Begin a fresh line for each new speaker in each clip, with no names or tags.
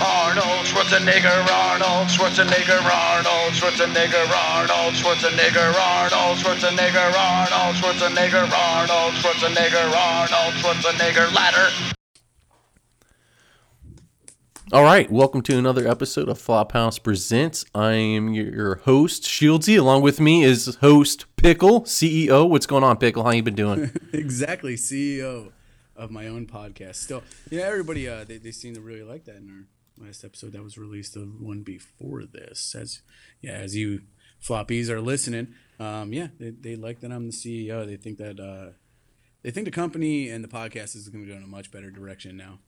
Arnold Schwarzenegger, Arnold Schwarzenegger, Arnold Schwarzenegger, Arnold Schwarzenegger, Arnold Schwarzenegger, Arnold Schwarzenegger, Arnold Schwarzenegger, Arnold Schwarzenegger ladder.
All right, welcome to another episode of Flophouse Presents. I am your host Shieldsy. Along with me is host Pickle, CEO. What's going on, Pickle? How you been doing?
exactly, CEO of my own podcast. Still, yeah, everybody uh, they, they seem to really like that in our last episode that was released, the one before this. As yeah, as you floppies are listening, um, yeah, they, they like that I'm the CEO. They think that uh, they think the company and the podcast is going to go in a much better direction now.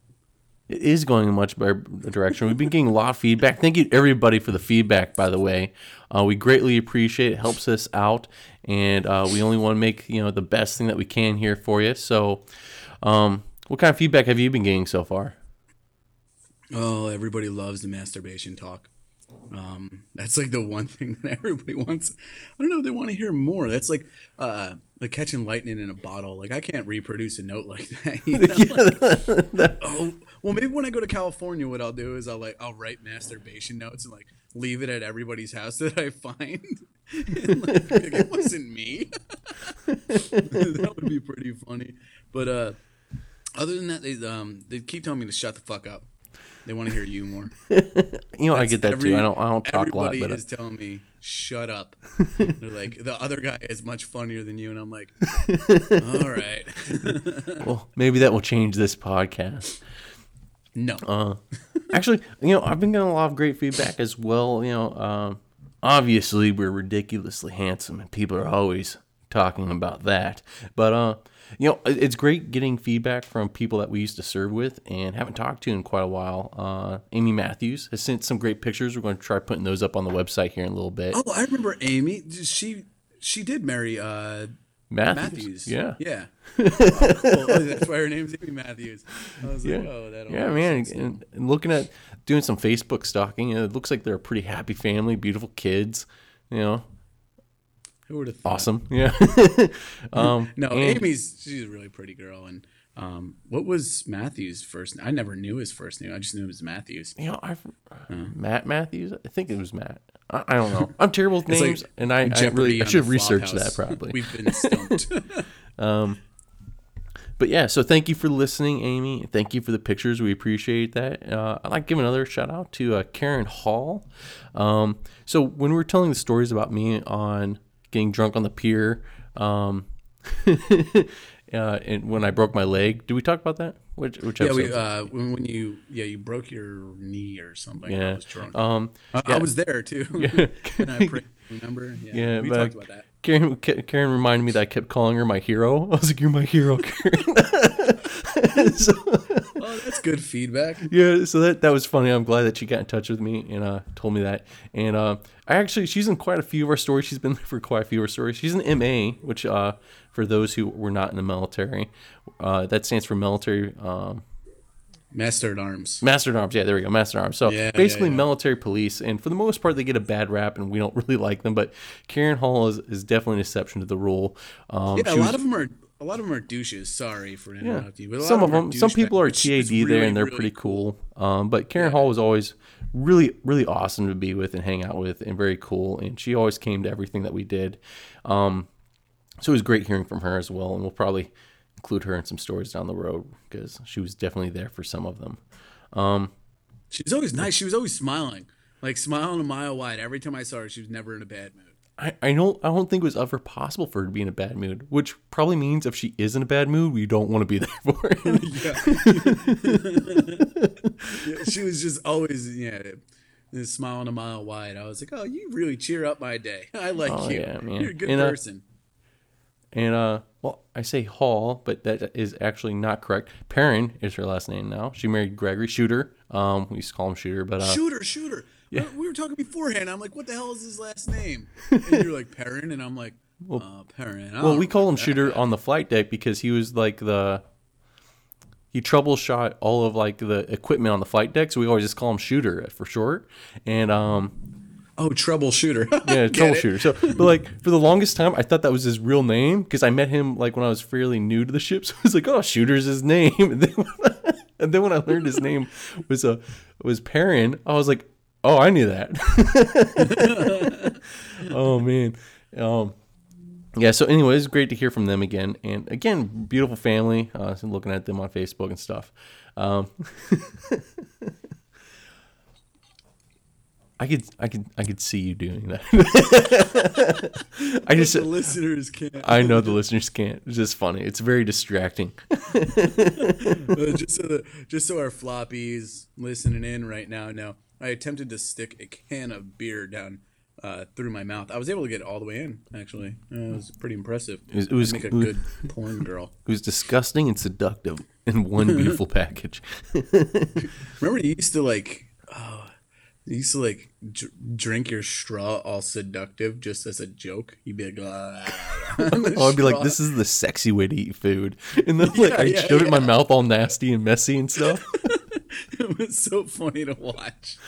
It is going in a much better direction. We've been getting a lot of feedback. Thank you everybody for the feedback, by the way. Uh, we greatly appreciate it. it. Helps us out, and uh, we only want to make you know the best thing that we can here for you. So, um, what kind of feedback have you been getting so far?
Oh, everybody loves the masturbation talk. Um, that's like the one thing that everybody wants. I don't know if they want to hear more. That's like uh, like catching lightning in a bottle. Like I can't reproduce a note like that. You know? like, oh, well, maybe when I go to California, what I'll do is I'll like I'll write masturbation notes and like leave it at everybody's house that I find. and, like, it wasn't me. that would be pretty funny. But uh, other than that, they um they keep telling me to shut the fuck up. They want to hear you more.
you know, That's I get that every, too. I don't. I don't talk a lot.
Everybody
is
uh, telling me, "Shut up." They're like, "The other guy is much funnier than you," and I'm like, "All right."
well, maybe that will change this podcast.
No.
Uh, actually, you know, I've been getting a lot of great feedback as well. You know, um, obviously we're ridiculously handsome, and people are always talking about that. But uh, you know, it's great getting feedback from people that we used to serve with and haven't talked to in quite a while. Uh, Amy Matthews has sent some great pictures. We're going to try putting those up on the website here in a little bit.
Oh, I remember Amy. She she did marry uh,
Matthews. Matthews.
Yeah. Yeah. oh, cool. oh, that's why her name's Amy Matthews. I was
yeah.
like, oh, that
Yeah, man. And, and, looking at doing some Facebook stalking, it looks like they're a pretty happy family, beautiful kids. You know,
who would have thought?
Awesome. Yeah.
um, no, and, Amy's she's a really pretty girl. And um, what was Matthew's first? I never knew his first name. I just knew it was Matthews.
You know, I uh, Matt Matthews. I think it was Matt. I, I don't know. I'm terrible with names, like and I, I really I should have researched that probably.
We've been stumped.
um, but yeah, so thank you for listening, Amy. Thank you for the pictures. We appreciate that. Uh, I'd like to give another shout out to uh, Karen Hall. Um, so when we were telling the stories about me on getting drunk on the pier. Um, uh, and when I broke my leg, did we talk about that? Which, which
yeah, we, uh, when, when you yeah you broke your knee or something.
Yeah,
I was drunk.
Um,
I,
yeah.
I was there too. Yeah. and I remember. Yeah,
yeah
we talked about that.
Karen, Karen reminded me that I kept calling her my hero. I was like, "You're my hero, Karen."
so, that's good feedback.
Yeah, so that that was funny. I'm glad that she got in touch with me and uh, told me that. And uh, I actually, she's in quite a few of our stories. She's been there for quite a few of our stories. She's an MA, which uh, for those who were not in the military, uh, that stands for military. Um,
Master at Arms.
Master at Arms. Yeah, there we go. Master at Arms. So yeah, basically, yeah, yeah. military police, and for the most part, they get a bad rap, and we don't really like them. But Karen Hall is, is definitely an exception to the rule.
Um, yeah, a lot was, of them are. A lot of them are douches. Sorry for interrupting
you, but some of them, some people are TAD really, there, and they're really pretty cool. Um, but Karen Hall was always really, really awesome to be with and hang out with, and very cool. And she always came to everything that we did. Um, so it was great hearing from her as well, and we'll probably include her in some stories down the road because she was definitely there for some of them. Um,
she was always nice. She was always smiling, like smiling a mile wide. Every time I saw her, she was never in a bad mood.
I, I don't I don't think it was ever possible for her to be in a bad mood, which probably means if she is in a bad mood, we don't want to be there for her.
yeah. yeah. She was just always yeah, smiling a mile wide. I was like, oh, you really cheer up my day. I like oh, you. Yeah, You're a good and, uh, person.
And uh, well, I say Hall, but that is actually not correct. Perrin is her last name now. She married Gregory Shooter. Um, we used to call him Shooter, but uh,
Shooter, Shooter. Yeah. We were talking beforehand. I'm like, what the hell is his last name? And you're like Perrin, and I'm like, well, uh, Perrin.
Well, we call him Shooter on the flight deck because he was like the he troubleshot all of like the equipment on the flight deck, so we always just call him Shooter for short. And um,
Oh, troubleshooter.
yeah, troubleshooter. So, but like for the longest time, I thought that was his real name because I met him like when I was fairly new to the ship. So I was like, "Oh, Shooter's his name." And then when I learned his name was a was Perrin, I was like, oh, I knew that. oh man. Um, yeah. So, anyways, great to hear from them again, and again, beautiful family. Uh, looking at them on Facebook and stuff. Um, I could, I could, I could see you doing that. I just,
The listeners can't.
I know the listeners can't. It's just funny. It's very distracting.
Just so the, just so our floppies listening in right now know, I attempted to stick a can of beer down uh, through my mouth. I was able to get it all the way in. Actually, uh, it was pretty impressive.
It was- it was-
make a good porn girl.
It was disgusting and seductive in one beautiful package.
Remember, you used to like, oh, you used to like dr- drink your straw all seductive just as a joke. You'd be like,
Oh, I'd be like, "This is the sexy way to eat food," and then like
Yeah,
I
yeah,
showed it in my mouth all nasty and messy and stuff.
it was so funny to watch.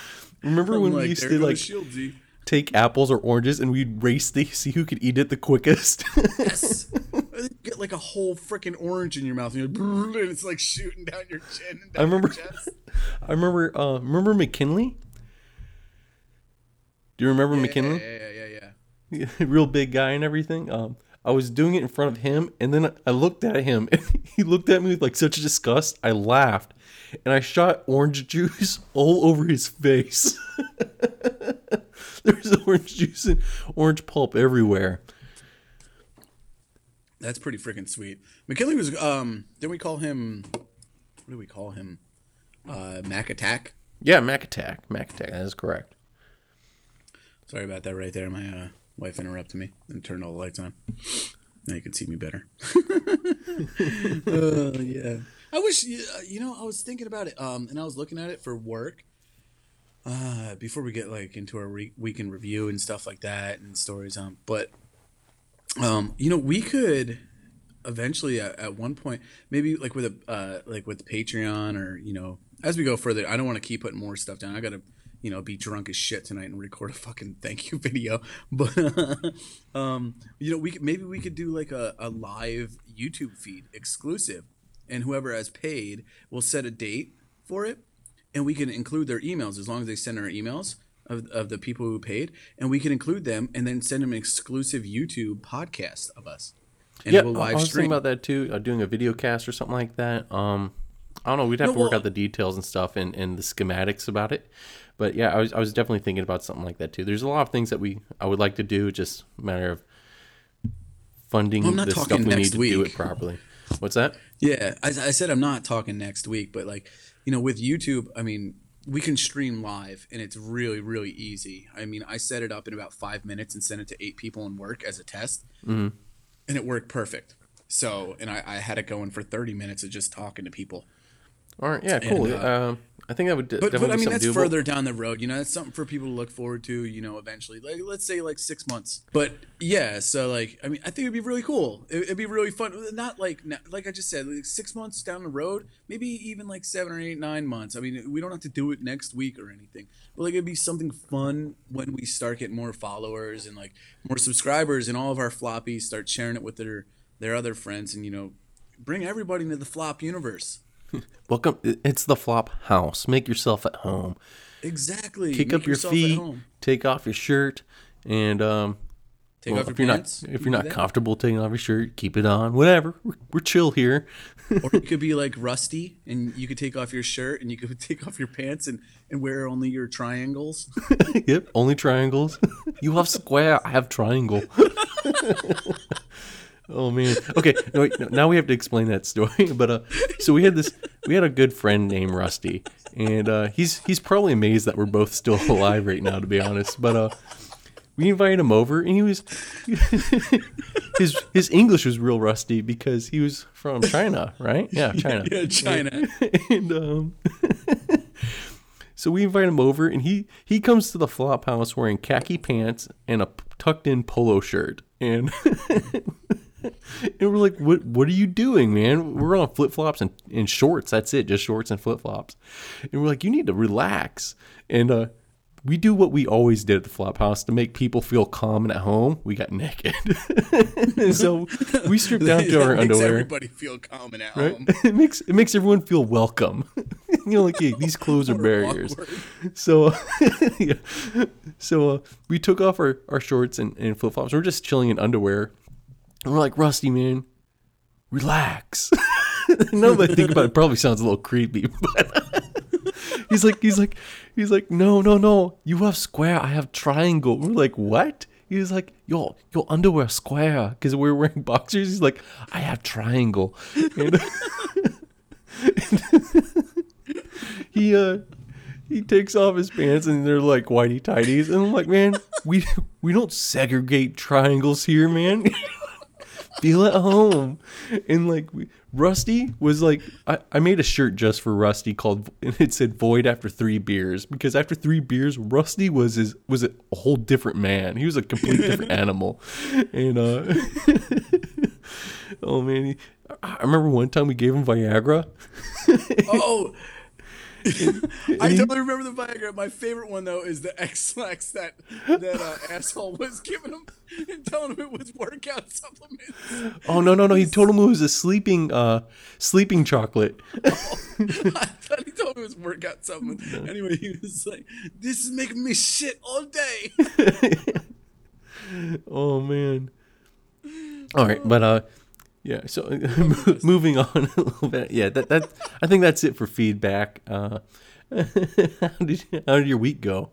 Remember
I'm
when
like,
we used to like
Shieldsy.
take apples or oranges and we'd race to see who could eat it the quickest?
Yes. Get like a whole freaking orange in your mouth, and, you're like, and it's like shooting down your chin. And down
I remember-. I remember. Uh, remember McKinley? Do you remember McKinley?
Yeah, yeah, yeah, yeah.
real big guy and everything. Um, I was doing it in front of him, and then I looked at him, and he looked at me with like such disgust. I laughed, and I shot orange juice all over his face. There's orange juice and orange pulp everywhere.
That's pretty freaking sweet. McKinley was um. Didn't we call him? What do we call him? Uh, Mac Attack.
Yeah, Mac Attack. Mac Attack. That is correct.
Sorry about that right there. My uh, wife interrupted me and turned all the lights on. Now you can see me better. uh, yeah. I wish you uh, know I was thinking about it um and I was looking at it for work. Uh, before we get like into our re- weekend review and stuff like that and stories um but um you know we could eventually at, at one point maybe like with a uh like with Patreon or you know as we go further I don't want to keep putting more stuff down I gotta you know be drunk as shit tonight and record a fucking thank you video but um you know we could, maybe we could do like a, a live YouTube feed exclusive and whoever has paid will set a date for it and we can include their emails as long as they send our emails of, of the people who paid and we can include them and then send them an exclusive YouTube podcast of us and
Yeah,
we'll
I was
stream
thinking about that too. Uh, doing a video cast or something like that. Um, I don't know. We'd have
No,
to work
well-
out the details and stuff and, and the schematics about it. But yeah, I was I was definitely thinking about something like that too. There's a lot of things that we I would like to do. Just a matter of funding
Well, I'm not
the stuff
talking
we need
next
to do
week.
it properly. What's that?
Yeah, I, I said I'm not talking next week, but like, you know, with YouTube, I mean, we can stream live and it's really, really easy. I mean, I set it up in about five minutes and sent it to eight people in work as a test,
Mm-hmm.
and it worked perfect. So, and I, I had it going for 30 minutes of just talking to people.
All right. Yeah. Cool.
And, uh,
um, I think that would
But,
definitely
but I mean, that's
doable.
further down the road. You know, that's something for people to look forward to. You know, eventually, like let's say like six months. But yeah, so like, I mean, I think it'd be really cool. It, it'd be really fun. Not like like I just said, like six months down the road, maybe even like seven or eight, nine months. I mean, we don't have to do it next week or anything. But like, it'd be something fun when we start getting more followers and like more subscribers, and all of our floppies start sharing it with their their other friends, and you know, bring everybody into the flop universe.
Welcome. It's the flop house. Make yourself at home.
Exactly.
Kick
Make
up your feet. Take off your shirt. And um,
Take
well,
off your
if you're
pants.
not if you're not comfortable taking off your shirt, keep it on. Whatever. We're, we're chill here.
or you could be like rusty and you could take off your shirt and you could take off your pants and, and wear only your triangles
yep. Only triangles. you have square. I have triangle. Oh man. Okay. No, wait, no, now we have to explain that story. But uh, so we had this. We had a good friend named Rusty, and uh, he's he's probably amazed that we're both still alive right now, to be honest. But uh, we invited him over, and he was his his English was real rusty because he was from China, right? Yeah, China.
yeah china
and um, so we invite him over, and he he comes to the flop house wearing khaki pants and a tucked in polo shirt, and and we're like, what What are you doing, man? We're on flip flops and, and shorts. That's it, just shorts and flip flops. And we're like, you need to relax. And uh, we do what we always did at the Flophouse to make people feel calm and at home. We got naked, And so we stripped down to our underwear.
Everybody feel calm and at
Right?
home.
It makes it makes everyone feel welcome. you know, like hey, these clothes are barriers.
awkward.
So, yeah. so uh, we took off our, our shorts and, and flip flops. We're just chilling in underwear. And we're like, Rusty, man, relax. now that I think about it, it probably sounds a little creepy, but he's like, he's like, he's like, no, no, no, you have square, I have triangle. We're like, what? He's like, yo, your underwear square because we're wearing boxers. He's like, I have triangle. And he uh he takes off his pants and they're like whitey tighties and I'm like, man, we we don't segregate triangles here, man. Feel at home. And like we, Rusty was like I, I made a shirt just for Rusty called and it said void after three beers because after three beers Rusty was his was a whole different man. He was a complete different animal. And uh oh man, he, I remember one time we gave him Viagra.
Oh, I totally remember the Viagra. My favorite one though is the Ex-Lax that that uh, asshole was giving him and telling him it was workout supplements.
Oh no no no! He told him it was a sleeping uh sleeping chocolate.
I thought he told him it was workout supplements. Anyway, he was like, "This is making me shit all day."
Oh man. All right, but uh, yeah. So moving on a little bit. Yeah, that that I think that's it for feedback. Uh, how did how did your week go?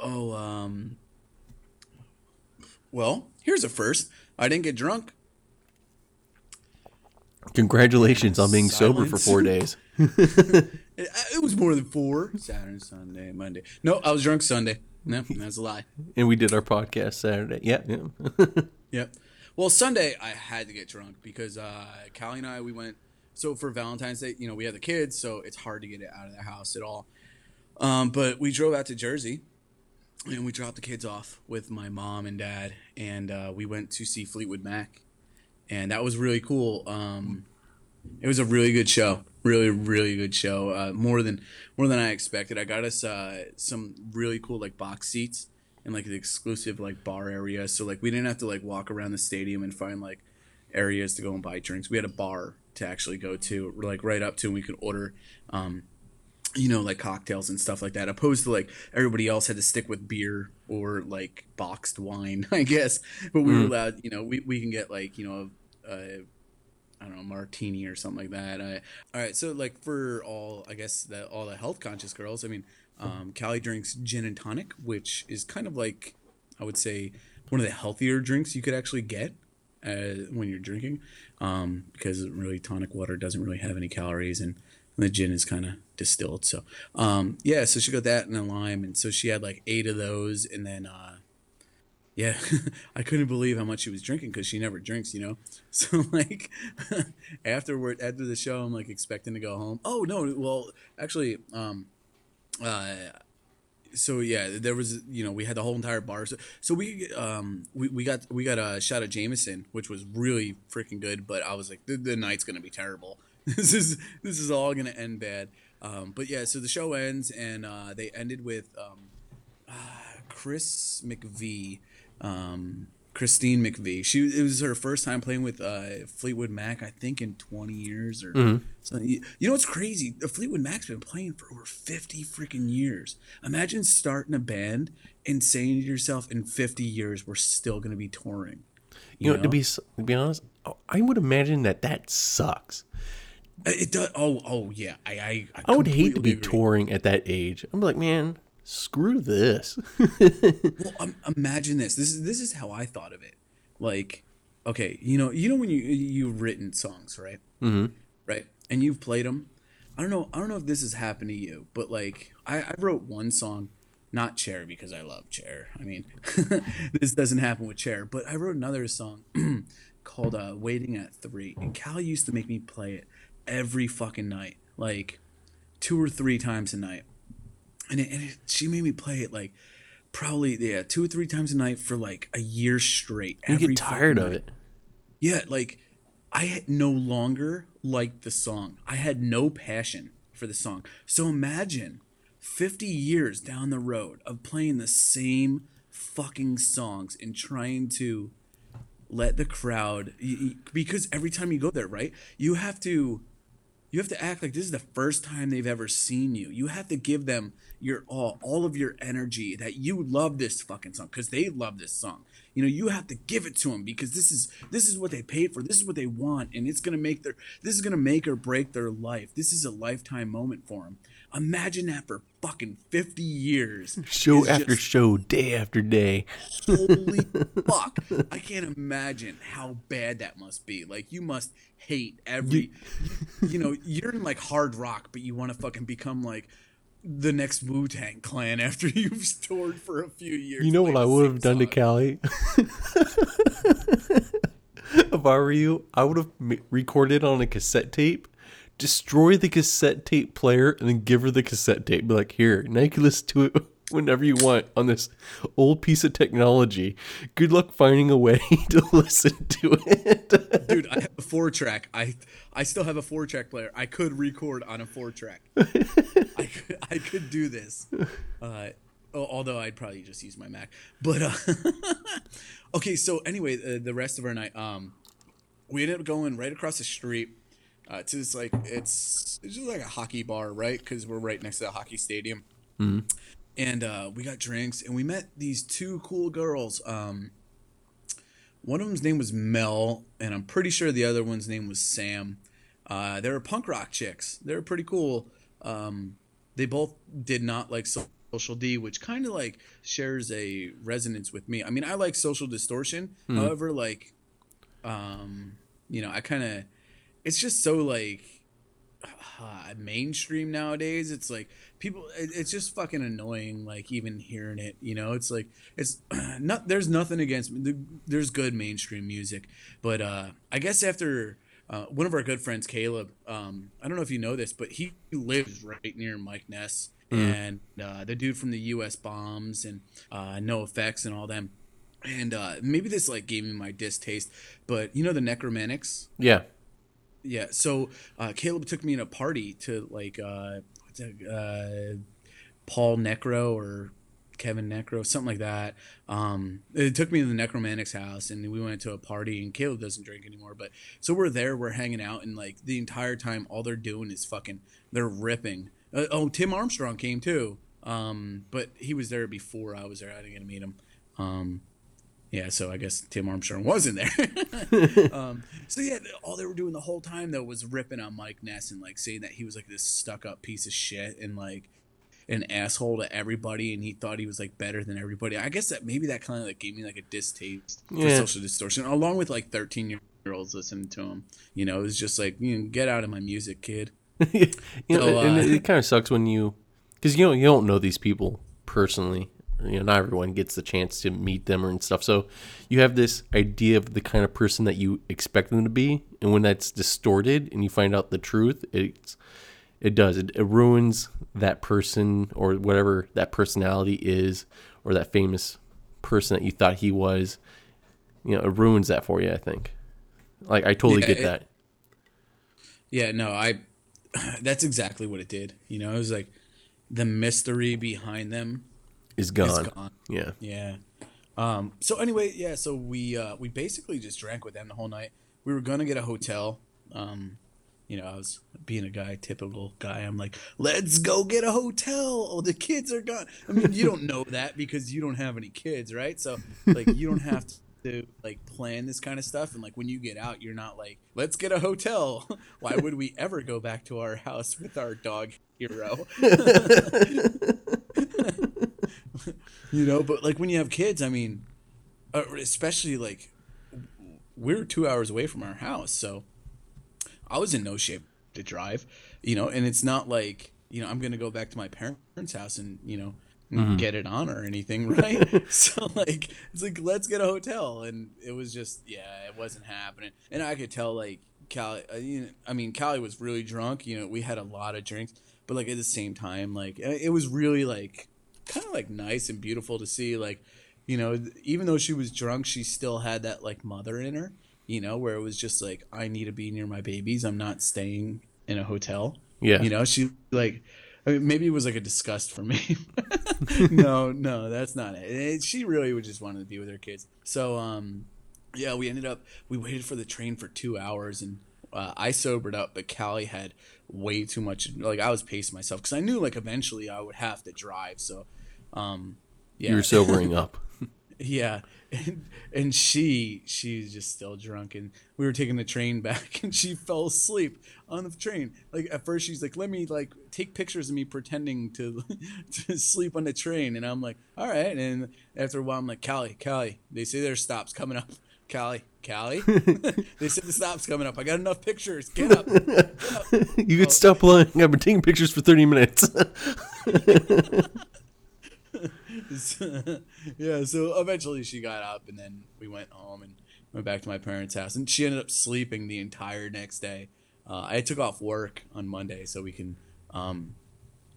Oh, um. Well, here's a first. I didn't get drunk.
Congratulations on being sober for four days.
It, it was more than four. Saturday, Sunday, Monday. No, I was drunk Sunday. No, that's a lie.
And we did our podcast Saturday. Yeah, yeah.
Yep. Well, Sunday I had to get drunk because uh, Callie and I we went. So for Valentine's Day, you know, we had the kids, so it's hard to get it out of the house at all. Um, but we drove out to Jersey, and we dropped the kids off with my mom and dad, and uh, we went to see Fleetwood Mac, and that was really cool. Um, it was a really good show, really, really good show. Uh, more than more than I expected. I got us uh, some really cool like box seats in like the exclusive like bar area. So like we didn't have to like walk around the stadium and find like areas to go and buy drinks. We had a bar to actually go to, like right up to, and we could order, um, you know, like cocktails and stuff like that. Opposed to like everybody else had to stick with beer or like boxed wine, I guess. But we were allowed, you know, we, we can get like you know. Uh, I don't know, martini or something like that. I, all right, so like for all, I guess that all the health conscious girls, I mean, um, Callie drinks gin and tonic, which is kind of like, I would say, one of the healthier drinks you could actually get uh, when you're drinking, um, because really tonic water doesn't really have any calories and the gin is kind of distilled. So, um, yeah, so she got that and a lime, and so she had like eight of those, and then. Uh, yeah, I couldn't believe how much she was drinking because she never drinks, you know. So like, afterward, after the show, I'm like expecting to go home. Oh no, well, actually, um, uh, so yeah, there was you know we had the whole entire bar. So, so we um we, we got we got a shot of Jameson, which was really freaking good. But I was like, the, the night's gonna be terrible. this is this is all gonna end bad. Um, but yeah, so the show ends and uh, they ended with um, uh, Chris McVie, um, Christine McVie. She it was her first time playing with uh, Fleetwood Mac, I think, in 20 years or something. You, you know what's crazy? The Fleetwood Mac's been playing for over 50 freaking years. Imagine starting a band and saying to yourself, in 50 years, we're still going to be touring.
You know, to be to be honest, oh, I would imagine that that sucks.
It does. Oh, oh yeah. I, I, I,
I would hate to be
agree.
touring at that age. I'm like, man, screw this.
Well, um, imagine this. This is this is how I thought of it. Like, okay, you know, you know when you you've written songs, right? Mm-hmm. Right, and you've played them. I don't know. I don't know if this has happened to you, but like, I, I wrote one song, not Chair because I love Chair. I mean, this doesn't happen with Chair, but I wrote another song called uh, "Waiting at 3 and Cal used to make me play it every fucking night, like two or three times a night and, it, and it, she made me play it like probably yeah two or three times a night for like a year straight.
You get tired of
night.
it.
Yeah, like I had no longer liked the song. I had no passion for the song. So imagine 50 years down the road of playing the same fucking songs and trying to let the crowd because every time you go there, right? You have to you have to act like this is the first time they've ever seen you. You have to give them your all, all of your energy that you love this fucking song because they love this song. You know, you have to give it to them because this is this is what they paid for. This is what they want, and it's gonna make their this is gonna make or break their life. This is a lifetime moment for them. Imagine that for fucking fifty years.
Show after
just-
show, day after day.
holy fuck i can't imagine how bad that must be like you must hate every you, you know you're in like hard rock but you want to fucking become like the next wu-tang clan after you've toured for a few years
You know what I would have done to. Callie? if I were you, I would have recorded on a cassette tape, destroy the cassette tape player, and then give her the cassette tape. Be like, here, now you can listen to it whenever you want on this old piece of technology. Good luck finding a way to listen to it.
dude i have a four track i i still have a four track player i could record on a four track I could, I could do this uh although i'd probably just use my mac but uh okay so anyway uh, the rest of our night um we ended up going right across the street uh, to this like it's it's just like a hockey bar right because we're right next to the hockey stadium and uh, we got drinks and we met these two cool girls um one of them's name was Mel, and I'm pretty sure the other one's name was Sam. Uh, they were punk rock chicks. They were pretty cool. Um, they both did not like Social D, which kind of like shares a resonance with me. I mean, I like Social Distortion. However, like, um, you know, I kind of, it's just so like uh, mainstream nowadays. It's like people. It, it's just fucking annoying. Like even hearing it, you know. It's like it's not. There's nothing against. There's good mainstream music, but uh, I guess after. Uh, one of our good friends, Caleb. Um, I don't know if you know this, but he lives right near Mike Ness, and uh, the dude from the U.S. Bombs and uh, NOFX and all them. And uh, maybe this like gave me my distaste, but you know the Nekromantix.
yeah.
Yeah, so uh, Caleb took me in a party to like uh, that, uh, Paul Necro or Kevin Necro, something like that. Um, it took me to the Nekromantix house, and we went to a party. And Caleb doesn't drink anymore, but so we're there, we're hanging out, and like the entire time, all they're doing is fucking, they're ripping. Uh, oh, Tim Armstrong came too, um, but he was there before I was there. I didn't get to meet him. Um, yeah, so I guess Tim Armstrong wasn't there. um, so yeah, all they were doing the whole time though was ripping on Mike Ness and like saying that he was like this stuck up piece of shit and like an asshole to everybody, and he thought he was like better than everybody. I guess that maybe that kind of like gave me like a distaste for social distortion, along with like thirteen year olds listening to him. You know, it was just like you know, get out of my music, kid.
you know,
So,
and
uh,
it, it kind of sucks when you, because you know you don't know these people personally. You know, not everyone gets the chance to meet them or and stuff. So you have this idea of the kind of person that you expect them to be, and when that's distorted and you find out the truth, it's it does it, it ruins that person or whatever that personality is or that famous person that you thought he was. You know, it ruins that for you. I think. Like I totally
Yeah,
get
it-
that.
Yeah, no, I. That's exactly what it did. You know, it was like the mystery behind them
Is
is
gone.
gone.
Yeah.
Yeah. Um, so anyway, yeah, so we uh, we basically just drank with them the whole night. We were gonna get a hotel. Um, you know, I was being a guy, typical guy. I'm like, let's go get a hotel. Oh, the kids are gone. I mean, you don't know that because you don't have any kids, right? So like, you don't have to like plan this kind of stuff. And like, when you get out, you're not like, let's get a hotel. Why would we ever go back to our house with our dog hero? you know but like when you have kids i mean uh, especially like we're two hours away from our house so i was in no shape to drive you know and it's not like you know i'm gonna go back to my parents house and you know get it on or anything right so like it's like let's get a hotel and it was just yeah it wasn't happening and i could tell like Callie, uh, you know, I mean, Callie was really drunk. You know, we had a lot of drinks, but like at the same time, like it it was really like kind of like nice and beautiful to see like you know even though she was drunk she still had that like mother in her you know where it was just like i need to be near my babies i'm not staying in a hotel
Yeah.
you know she like I mean, maybe it was like a disgust for me. no, no, that's not it. it. She really just wanted to be with her kids. So, um, yeah, we ended up we waited for the train for two hours, and uh, I sobered up, but Callie had way too much. Like I was pacing myself because I knew like eventually I would have to drive. So, um, yeah,
You're sobering up.
yeah, and, and she she's just still drunk, and we were taking the train back, and she fell asleep on the train. Like at first, she's like, "Let me like take pictures of me pretending to to sleep on the train," and I'm like, "All right." And after a while, I'm like, "Callie, Callie, they say there's stops coming up." Callie, Callie, they said the stop's coming up. I got enough pictures. Get up.
you could stop playing. I've been taking pictures for 30 minutes.
yeah, so eventually she got up and then we went home and went back to my parents' house. And she ended up sleeping the entire next day. Uh, I took off work on Monday so we can um,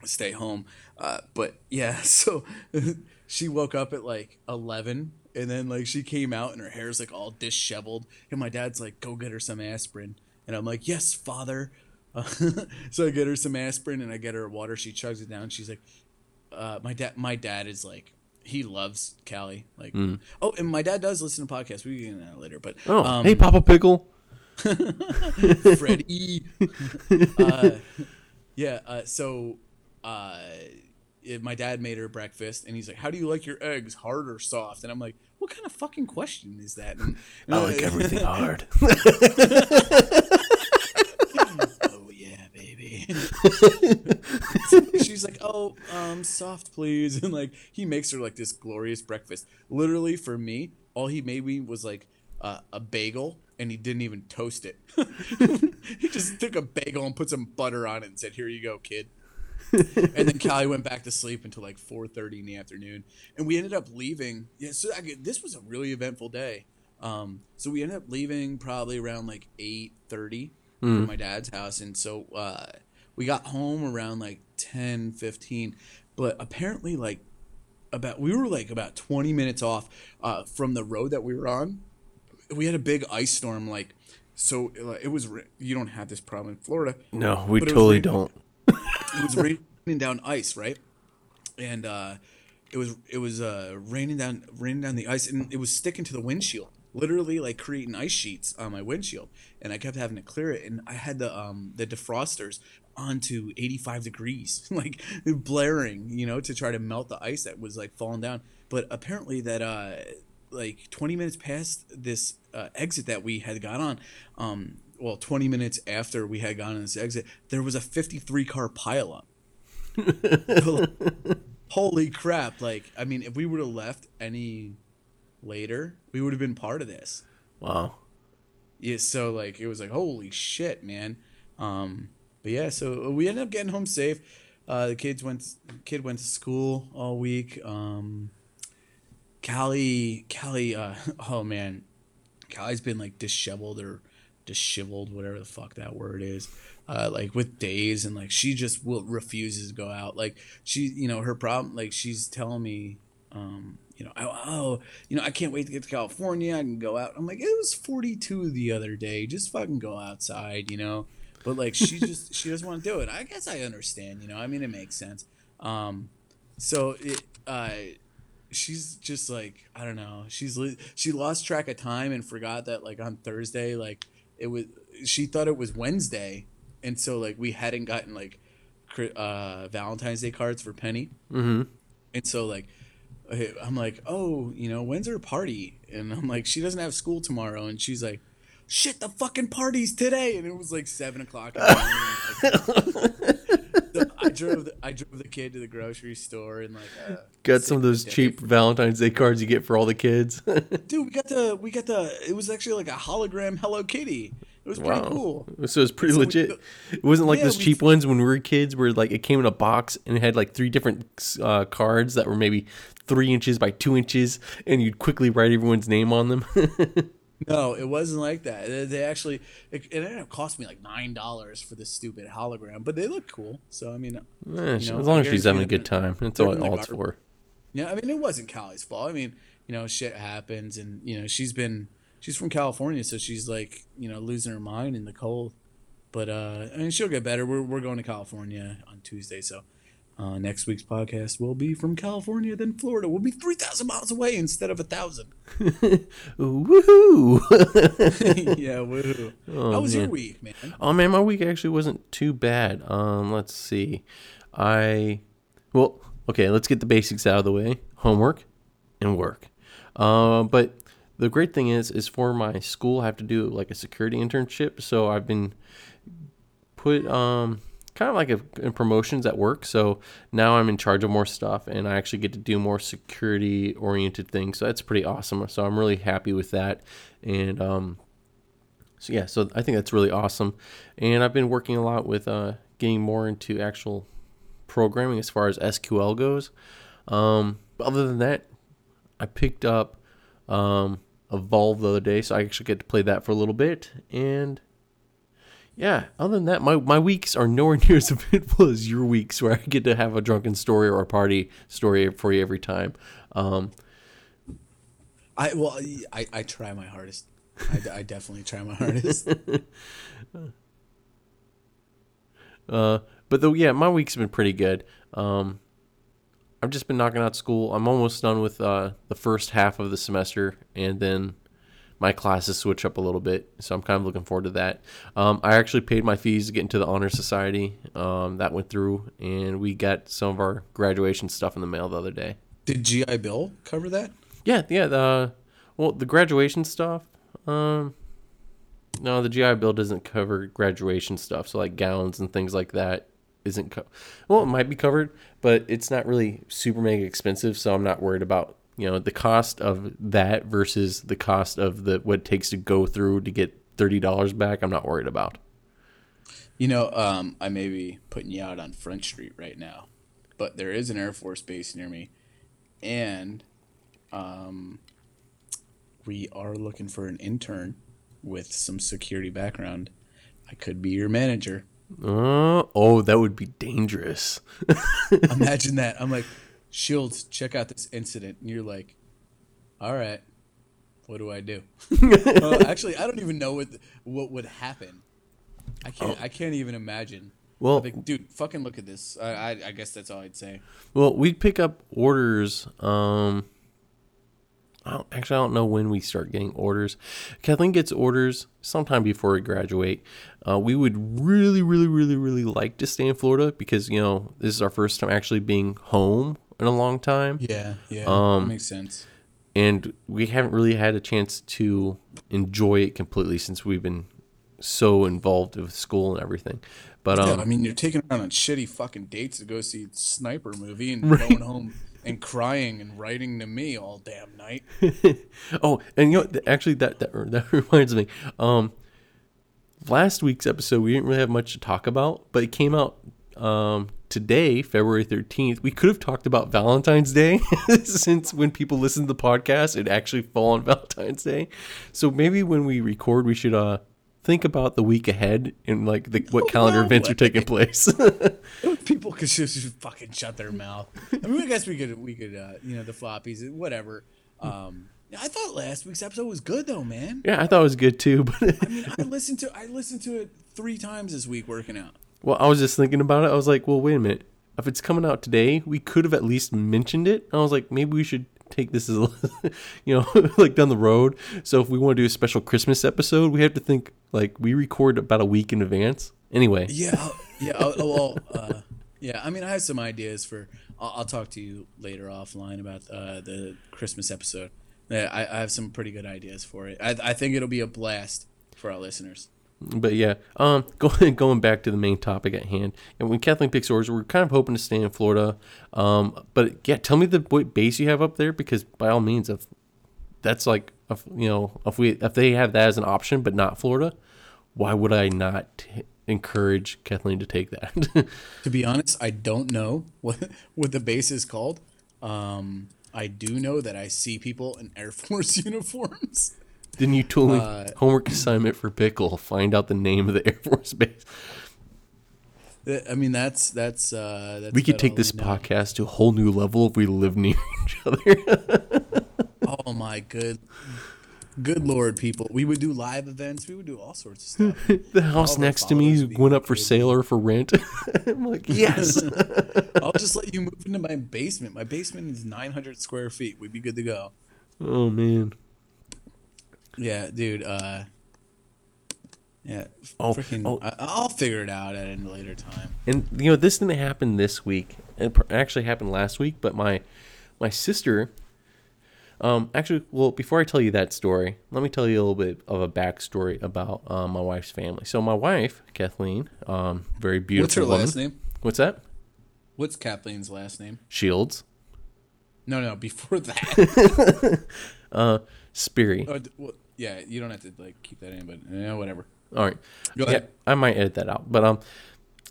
stay home. Uh, but yeah, so she woke up at like 11 and then like she came out and her hair's like all disheveled. And my dad's like go get her some aspirin. And i'm like yes father. Uh, so i get her some aspirin and i get her water. She chugs it down. She's like uh, my dad my dad is like he loves Callie. Like, oh, and my dad does listen to podcasts. We can get into that later, but
oh,
um,
hey, Papa Pickle.
Freddie. uh, yeah. Uh, so, uh, it, my dad made her breakfast, and he's like, "How do you like your eggs, hard or soft?" And I'm like, "What kind of fucking question is that?" And,
I like everything hard.
oh yeah, baby. She's like, "Oh, um, soft, please," and like he makes her like this glorious breakfast. Literally for me, all he made me was like uh, a bagel, and he didn't even toast it. he just took a bagel and put some butter on it and said, "Here you go, kid." and then Callie went back to sleep until like 4:30 in the afternoon, and we ended up leaving. Yeah, so I, this was a really eventful day. Um, so we ended up leaving probably around like 8:30 from my dad's house, and so uh, we got home around like 10, 15. But apparently, like about we were like about 20 minutes off uh, from the road that we were on. We had a big ice storm, like so. It was you don't have this problem in Florida
No, we totally
raining.
don't.
it was raining down ice, right? And uh, it was it was uh, raining down raining down the ice, and it was sticking to the windshield, literally like creating ice sheets on my windshield. And I kept having to clear it, and I had the um the defrosters onto 85 degrees, like blaring, you know, to try to melt the ice that was like falling down. But apparently that uh like 20 minutes past this uh, exit that we had got on, um, well, 20 minutes after we had gone on this exit, there was a 53 car pileup. Holy crap! Like, I mean, if we would have left any later, we would have been part of this.
Wow.
Yeah, so like it was like holy shit, man. Um, but yeah, so we ended up getting home safe. Uh, the kids went kid went to school all week. Um, Callie, Callie, uh, oh man, Callie's been like disheveled or disheveled, whatever the fuck that word is. Uh, like with days and like she just will refuses to go out. Like she, you know, her problem. Like she's telling me, um, you know, oh, oh, you know, I can't wait to get to California. I can go out. I'm like, it was 42 the other day. Just fucking go outside, you know. But like, she just she doesn't want to do it. I guess I understand, you know. I mean, it makes sense. Um, so it, uh, she's just like I don't know. She's she lost track of time and forgot that like on Thursday, like it was. She thought it was Wednesday, and so like we hadn't gotten like uh, Valentine's Day cards for Penny.
Mm-hmm.
And so like I'm like, "Oh, you know, when's her party?" And I'm like, "She doesn't have school tomorrow." And she's like, "Shit, the fucking party's today!" And it was like seven o'clock. In the morning. Like, so I drove the, I drove the kid to the grocery store and like uh,
Got some of those cheap Valentine's Day cards you get for all the kids.
Dude, we got the we got the. It was actually like a hologram Hello Kitty. It was pretty
wow.
cool.
So it's pretty
So we-
legit. it wasn't like
Yeah,
those
we-
cheap ones when we were kids where like it came in a box and it had like three different uh, cards that were maybe three inches by two inches and you'd quickly write everyone's name on them.
No, it wasn't like that. They, they actually it, it ended up costing me like nine dollars for this stupid hologram, but they look cool. So I mean,
Eh,
know,
as long as she's
guarantee
having a good time. That's all,
been, like,
all it's for.
Yeah, I mean, it wasn't Callie's fault. I mean, you know, shit happens, and you know, she's been she's from California, so she's like, you know, losing her mind in the cold. But uh, I mean, she'll get better. We're we're going to California on Tuesday, so Uh, next week's podcast will be from California, then Florida. We'll be 3,000 miles away instead of a 1,000.
Woohoo!
yeah, woohoo. How was your week, man?
Oh man, my week actually wasn't too bad. Um, let's see. I well, okay, let's get the basics out of the way. Homework and work. Uh, but the great thing is, is for my school, I have to do like a security internship. So I've been put um kind of like a, in promotions at work. So now I'm in charge of more stuff, and I actually get to do more security oriented things. So that's pretty awesome. So I'm really happy with that, and um, so yeah, so I think that's really awesome, and I've been working a lot with uh, getting more into actual programming as far as SQL goes. Um, but other than that, I picked up um, Evolve the other day, so I actually get to play that for a little bit, and yeah, other than that, my, my weeks are nowhere near as eventful as your weeks, where I get to have a drunken story or a party story for you every time. Um,
I well, I, I try my hardest. I, I definitely try my hardest.
Uh, but though, yeah, my week's been pretty good. Um, I've just been knocking out school. I'm almost done with uh, the first half of the semester, and then my classes switch up a little bit. So I'm kind of looking forward to that. Um, I actually paid my fees to get into the honor society. Um, that went through, and we got some of our graduation stuff in the mail the other day.
Did GI Bill cover that?
Yeah, yeah. The well, the graduation stuff. Um, no, the GI Bill doesn't cover graduation stuff. So like gowns and things like that isn't. Co- well, it might be covered, but it's not really super mega expensive. So I'm not worried about you know the cost of that versus the cost of the what it takes to go through to get thirty dollars back. I'm not worried about.
You know, um, I may be putting you out on Front Street right now, but there is an Air Force base near me, and um, we are looking for an intern with some security background. I could be your manager.
Uh, oh, that would be dangerous.
Imagine that. I'm like, Shields, check out this incident, and you're like, all right, what do I do? uh, actually, I don't even know what what would happen. I can't. I can't even imagine.
Well,
Like, dude, fucking look at this. I, I, I guess that's all I'd say.
Well, we'd pick up orders. Um, I don't, actually, I don't know when we start getting orders. Kathleen gets orders sometime before we graduate. Uh, we would really, really, really, really like to stay in Florida because you know this is our first time actually being home in a long time,
Yeah, yeah,
Um,
that makes sense.
and we haven't really had a chance to enjoy it completely since we've been so involved with school and everything. But
Yeah,
um,
I mean, you're taking on shitty fucking dates to go see Sniper movie and going home and crying and writing to me all damn night.
oh, and you know, actually, that that that reminds me. Um, last week's episode we didn't really have much to talk about, but it came out um today, February thirteenth. We could have talked about Valentine's Day, since when people listen to the podcast, it actually fall on Valentine's Day. So maybe when we record, we should uh think about the week ahead and like the, what calendar
no
events are taking place.
People could just, just fucking shut their mouth. I mean, I guess we could, we could, uh, you know, the floppies, whatever. Um, I thought last week's episode was good though, man.
yeah, I thought it was good too, but.
I mean, I listened to, I listened to it three times this week working out.
Well, I was just thinking about it. I was like, well, wait a minute. If it's coming out today, we could have at least mentioned it. I was like, maybe we should take this as, a, you know, like down the road. So if we want to do a special Christmas episode, we have to think like we record about a week in advance. Anyway,
Yeah, yeah. Oh, oh, well, uh, yeah. I mean, I have some ideas for. I'll, I'll talk to you later offline about uh, the Christmas episode. Yeah, I, I have some pretty good ideas for it. I, I think it'll be a blast for our listeners.
But yeah, um, going going back to the main topic at hand. And when Kathleen picks orders, we're kind of hoping to stay in Florida. Um, but yeah, tell me the what base you have up there because by all means, if that's like, if, you know, if we if they have that as an option, but not Florida, why would I not t- encourage Kathleen to take that?
To be honest, I don't know what what the base is called. Um, I do know that I see people in Air Force uniforms.
You told me
Uh,
homework assignment for Pickle: find out the name of the Air Force base.
I mean, that's that's. Uh, that's
We could take this podcast to a whole new level if we live near each other.
Oh my good Good lord, people. We would do live events. We would do all sorts of stuff.
The house
All
next to me went up for
crazy.
sale or for rent. I'm like, yes.
I'll just let you move into my basement. My basement is 900 square feet. We'd be good to go.
oh man.
Yeah, dude. Uh, yeah.
Oh,
freaking.
oh.
I, I'll figure it out at a later time.
And you know, this didn't happen this week. It actually happened last week. But my my sister, um, actually, well, before I tell you that story, let me tell you a little bit of a backstory about um, my wife's family. So my wife, Kathleen, um, very beautiful.
What's her
woman.
last name?
What's that?
What's Kathleen's last name?
Shields.
No, no. Before that.
Sperry.
oh, d- well, yeah, you don't have to like keep that in, but yeah, whatever.
All right.
Go
yeah. I might edit that out. But um,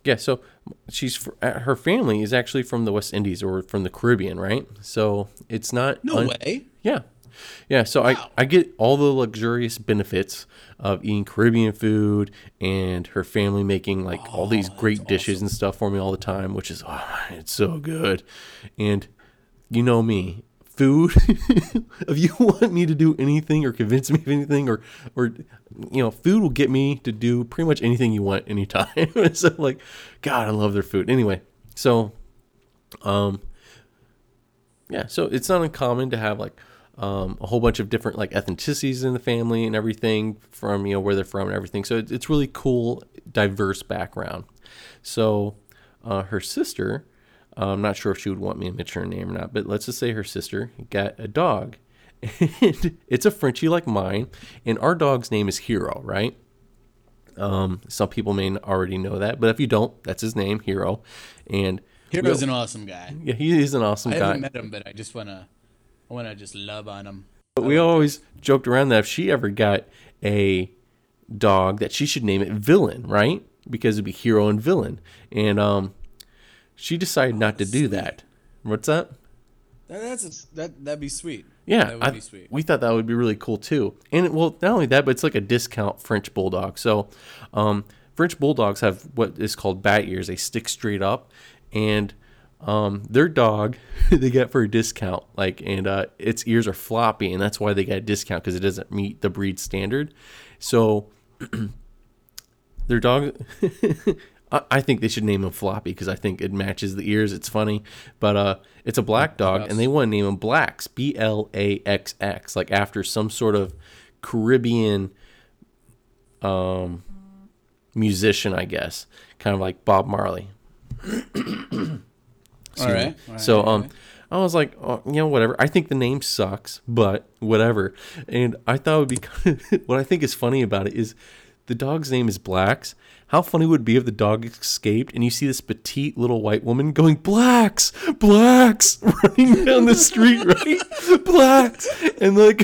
yeah. So she's fr- uh, her family is actually from the West Indies or from the Caribbean, right? So it's not
No
un-
way.
Yeah. Yeah, so I,
Wow.
I get all the luxurious benefits of eating Caribbean food and her family making like all
Oh,
these great dishes and stuff for me all the time, which is oh, it's so good. And you know me, food if you want me to do anything or convince me of anything or or you know, food will get me to do pretty much anything you want anytime. so like god, I love their food. Anyway, so um yeah, so it's not uncommon to have like um, a whole bunch of different like ethnicities in the family and everything from you know where they're from and everything. So it, it's really cool, diverse background. So uh, her sister, uh, I'm not sure if she would want me to mention her name or not, but let's just say her sister got a dog, and it's a Frenchie like mine, and our dog's name is Hero, right? Um, some people may already know that, but if you don't, that's his name, Hero, and
Hero's an awesome guy.
yeah, he is an awesome
I
guy.
I haven't met him, but I just wanna, I wanna just love on him.
But we always joked around that if she ever got a dog, that she should name it Villain, right? Because it'd be hero and villain. And um, she decided not to do that. What's that?
That, that's a, that that'd be sweet.
Yeah,
that would
I-
be sweet.
we thought that would be really cool too. And it, well, not only that, but it's like a discount French bulldog. So, um, French bulldogs have what is called bat ears. They stick straight up, and um, their dog they get for a discount. Like, and uh, its ears are floppy, and that's why they get a discount because it doesn't meet the breed standard. So, their dog. I- think they should name him Floppy because I think it matches the ears. It's funny, but uh, it's a black dog, and they want to name him Blacks, B L A X X, like after some sort of Caribbean um, musician, I guess, kind of like Bob Marley.
all right. all right,
So um,
right.
I was like, oh, you know, whatever. I think the name sucks, but whatever. And I thought it would be kind of, what I think is funny about it is the dog's name is Blacks. How funny would it be if the dog escaped and you see this petite little white woman going Blacks, Blacks, running down the street, right? Blacks, and like,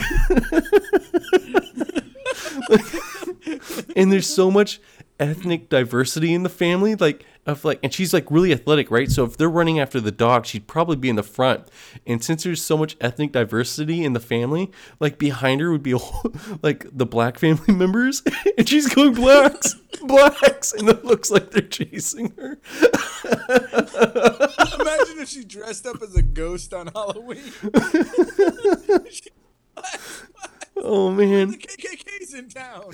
and there's so much ethnic diversity in the family like of like and she's like really athletic right so if they're running after the dog she'd probably be in the front and since there's so much ethnic diversity in the family like behind her would be whole, like the black family members and she's going blacks blacks and it looks like they're chasing her
Imagine if she dressed up as a ghost on Halloween.
oh man
the KKK's in town.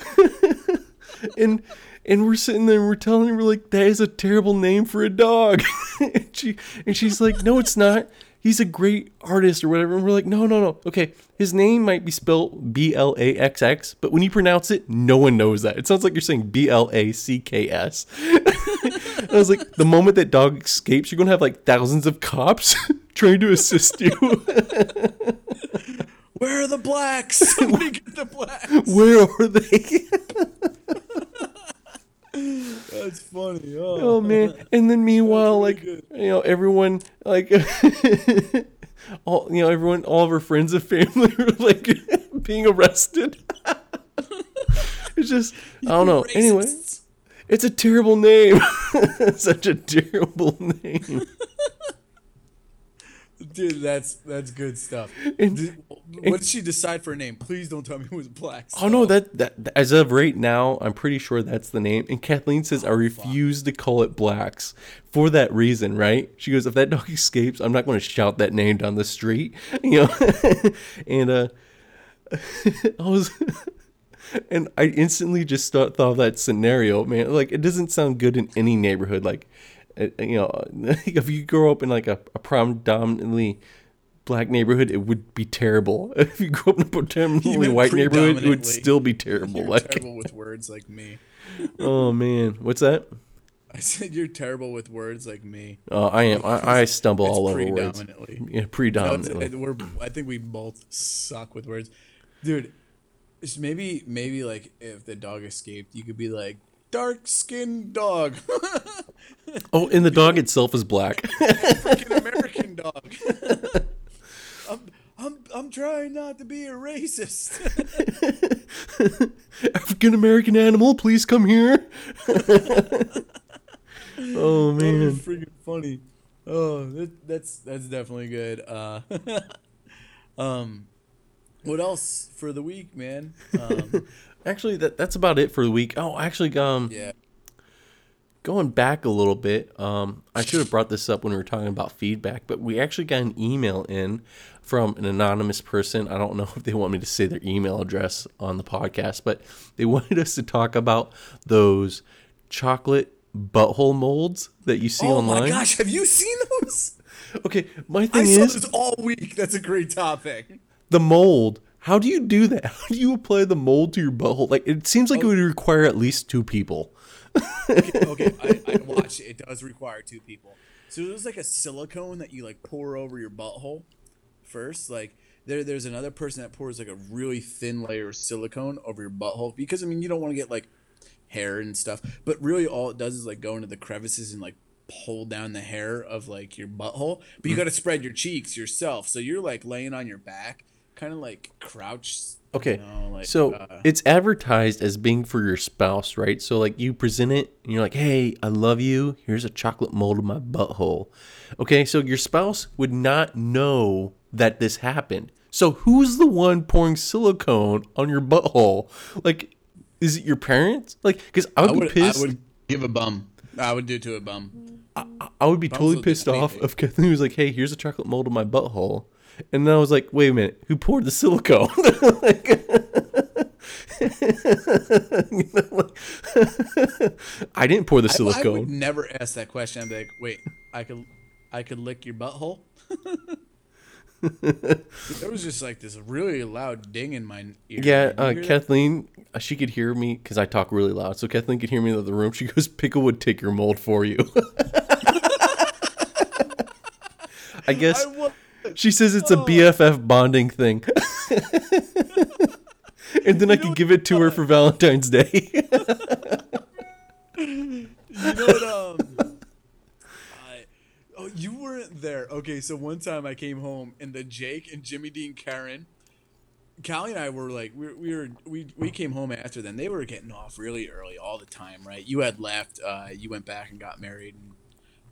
and and we're sitting there and we're telling her we're like that is a terrible name for a dog. And she and she's like no it's not. He's a great artist or whatever. And we're like no no no. Okay. His name might be spelled b-l-a-x-x but when you pronounce it no one knows that. It sounds like you're saying b-l-a-c-k-s i was like the moment that dog escapes you're gonna have like thousands of cops trying to assist you.
Where are the blacks? Somebody get the blacks.
where are they
That's funny. Oh,
Oh man! And then meanwhile,
really
like
good.
you know, everyone like all you know, everyone, all of her friends and family are like being arrested. it's just I don't know. Anyway, it's a terrible name. Such a terrible name.
Dude, that's that's good stuff.
And-
Did- what did she decide for a name? Please don't tell me it was blacks.
Oh no, that, that as of right now, I'm pretty sure that's the name. And Kathleen says I refuse to call it blacks for that reason, right? She goes, if that dog escapes, I'm not going to shout that name down the street, you know. and uh, I was, and I instantly just thought, thought of that scenario, man. Like, it doesn't sound good in any neighborhood. Like, uh, you know, if you grow up in like a, a predominantly black neighborhood, it would be terrible. If you grew up in a predominantly white neighborhood, it would still be terrible.
You're
Like,
terrible with words like me.
oh man, what's that?
I said you're terrible with words like me.
Uh, I am. I, I stumble all over words.
predominantly.
Yeah, predominantly.
it- we're, I think we both suck with words, dude. Maybe maybe like if the dog escaped, you could be like dark skinned dog,
oh, and the dog itself is black.
African American dog. I'm, I'm I'm trying not to be a racist.
African American animal, please come here. oh man.
freaking funny. Oh, that, that's that's definitely good. Uh, um, what else for the week, man? Um,
Actually, that that's about it for the week. Oh, actually, um,
yeah,
going back a little bit, um, I should have brought this up when we were talking about feedback, but we actually got an email in from an anonymous person. I don't know if they want me to say their email address on the podcast, but they wanted us to talk about those chocolate butthole molds that you see
Oh
online.
my gosh, have you seen those?
Okay, my
I
thing
saw
is
this all week. That's a great topic.
the mold. How do you do that? How do you apply the mold to your butthole? Like it seems like it would require at least two people.
Okay, okay I, I watched it. It does require two people. So there's like a silicone that you like pour over your butthole first. Like there, there's another person that pours like a really thin layer of silicone over your butthole because I mean you don't want to get like hair and stuff. But really, all it does is like go into the crevices and like pull down the hair of like your butthole. But you mm. got to spread your cheeks yourself, so you're like laying on your back, kind of like crouched.
Okay.
You know, like,
so
uh,
it's advertised as being for your spouse, right? So like you present it and you're like, "Hey, I love you. Here's a chocolate mold of my butthole." Okay, so your spouse would not know that this happened. So who's the one pouring silicone on your butthole? Like is it your parents? Like cuz I would, be pissed.
I would give a bum. I would do it to a bum.
I would be totally pissed off if Kathleen was like, "Hey, here's a chocolate mold of my butthole," and then I was like, "Wait a minute, who poured the silicone?" Like- know, like- I didn't pour the
I, I would
silicone.
never ask that question. I'd be like, wait, I could, I could lick your butthole. there was just like this really loud ding in my ear.
yeah, uh,
hear that?
Kathleen, uh, she could hear me because I talk really loud. So Kathleen could hear me in the other room. She goes, "Pickle would take your mold for you." I guess
I
She says
Oh.
it's a BFF bonding thing. and then I could give it to her for Valentine's Day.
you know what? Um, I, oh, you weren't there. Okay, so one time I came home and the Jake and Jimmy Dean Karen, Callie and I were like, we, we were we we came home after them. They were getting off really early all the time, right? You had left. Uh, you went back and got married. And,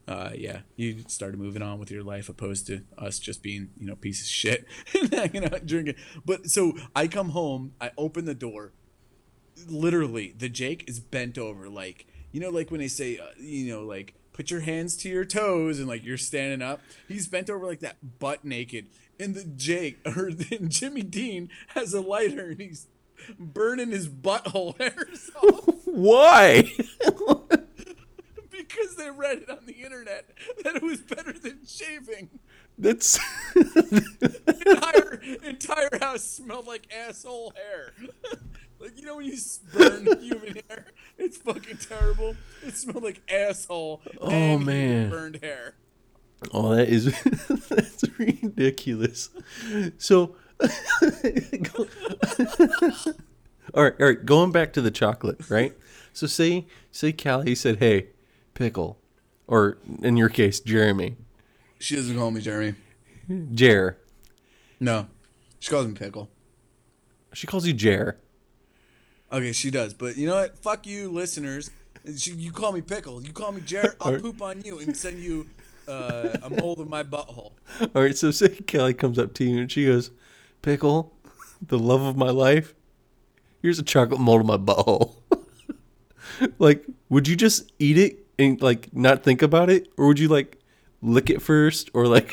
uh, yeah, you started moving on with your life, opposed to us just being, you know, piece of shit and hanging out drinking. But so I come home, I open the door, literally the Jake is bent over like you know like when they say uh, you know like put your hands to your toes and like you're standing up he's bent over like that butt naked and the Jake or then Jimmy Dean has a lighter and he's burning his butthole hairs off
Why?
Because they read it on the internet that it was better than shaving
That's
entire entire house smelled like asshole hair. like you know when you burn human hair, it's fucking terrible. It smelled like asshole.
Oh, man.
burned hair.
Oh, that is that's ridiculous. So All right, all right, going back to the chocolate, right? So say say Callie said, "Hey, pickle." Or in your case, Jeremy.
She doesn't call me Jeremy.
Jer.
No, she calls me pickle.
She calls you Jer.
Okay, she does. But you know what? Fuck you, listeners. She, you call me pickle. You call me Jared. I'll poop on you and send you uh, a mold of my butthole.
All right, so say Callie comes up to you and she goes, "Pickle, the love of my life. Here's a chocolate mold of my butthole." like, would you just eat it and like not think about it, or would you like lick it first, or like,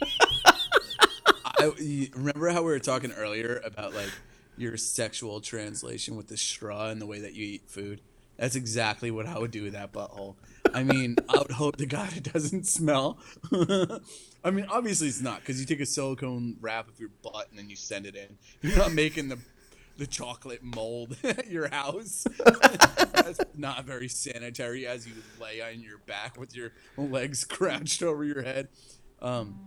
I remember how we were talking earlier about like your sexual translation with the straw and the way that you eat food. That's exactly what I would do with that butthole. I mean, I would hope to God it doesn't smell. I mean, obviously it's not because you take a silicone wrap of your butt and then you send it in. You're not making the the chocolate mold at your house. That's not very sanitary as you lay on your back with your legs crouched over your head. Um,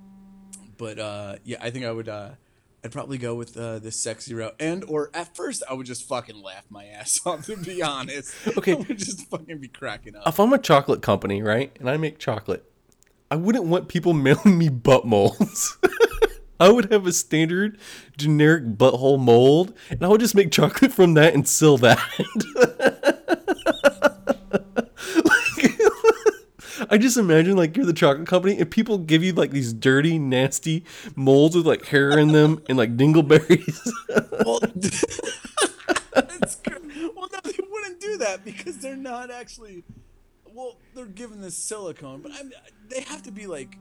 but uh, yeah, I think I would. Uh, I'd probably go with uh, the sexy route, and or at first I would just fucking laugh my ass off. To be honest,
Okay.
I would just fucking be cracking up.
if I'm a chocolate company, right, and I make chocolate, I wouldn't want people mailing me butt molds. I would have a standard generic butthole mold, and I would just make chocolate from that and sell that. Like, I just imagine like you're the chocolate company and people give you like these dirty, nasty molds with like hair in them and like dingleberries.
Well, well, no, they wouldn't do that because they're not actually. Well, they're given this silicone, but I'm, they have to be like,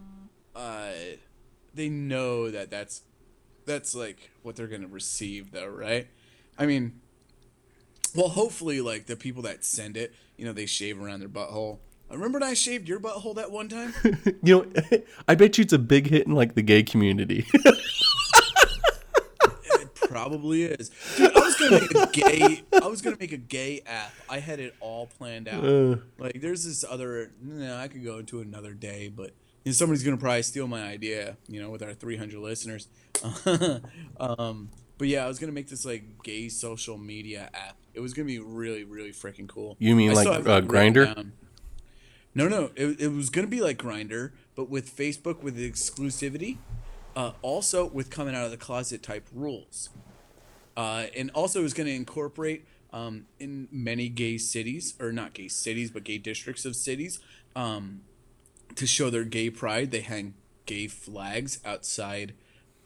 uh, they know that that's that's like what they're gonna receive, though, right? I mean, well, hopefully, like the people that send it, you know, they shave around their butthole. Remember when I shaved your butthole that one time?
you know, I bet you it's a big hit in like the gay community.
It probably is. Dude, I was gonna make a gay. I was gonna make a gay app. I had it all planned out.
Uh.
like, there's this other. No, I could go into another day, but you know, somebody's gonna probably steal my idea. You know, with our 300 listeners. um, but yeah, I was gonna make this like gay social media app. It was gonna be really, really freaking cool.
You mean
I
like, uh, Grindr?
No, no, it, it was gonna be like Grindr, but with Facebook with exclusivity, uh, also with coming out of the closet type rules, uh, and also it was gonna incorporate um, in many gay cities or not gay cities but gay districts of cities um, to show their gay pride. They hang gay flags outside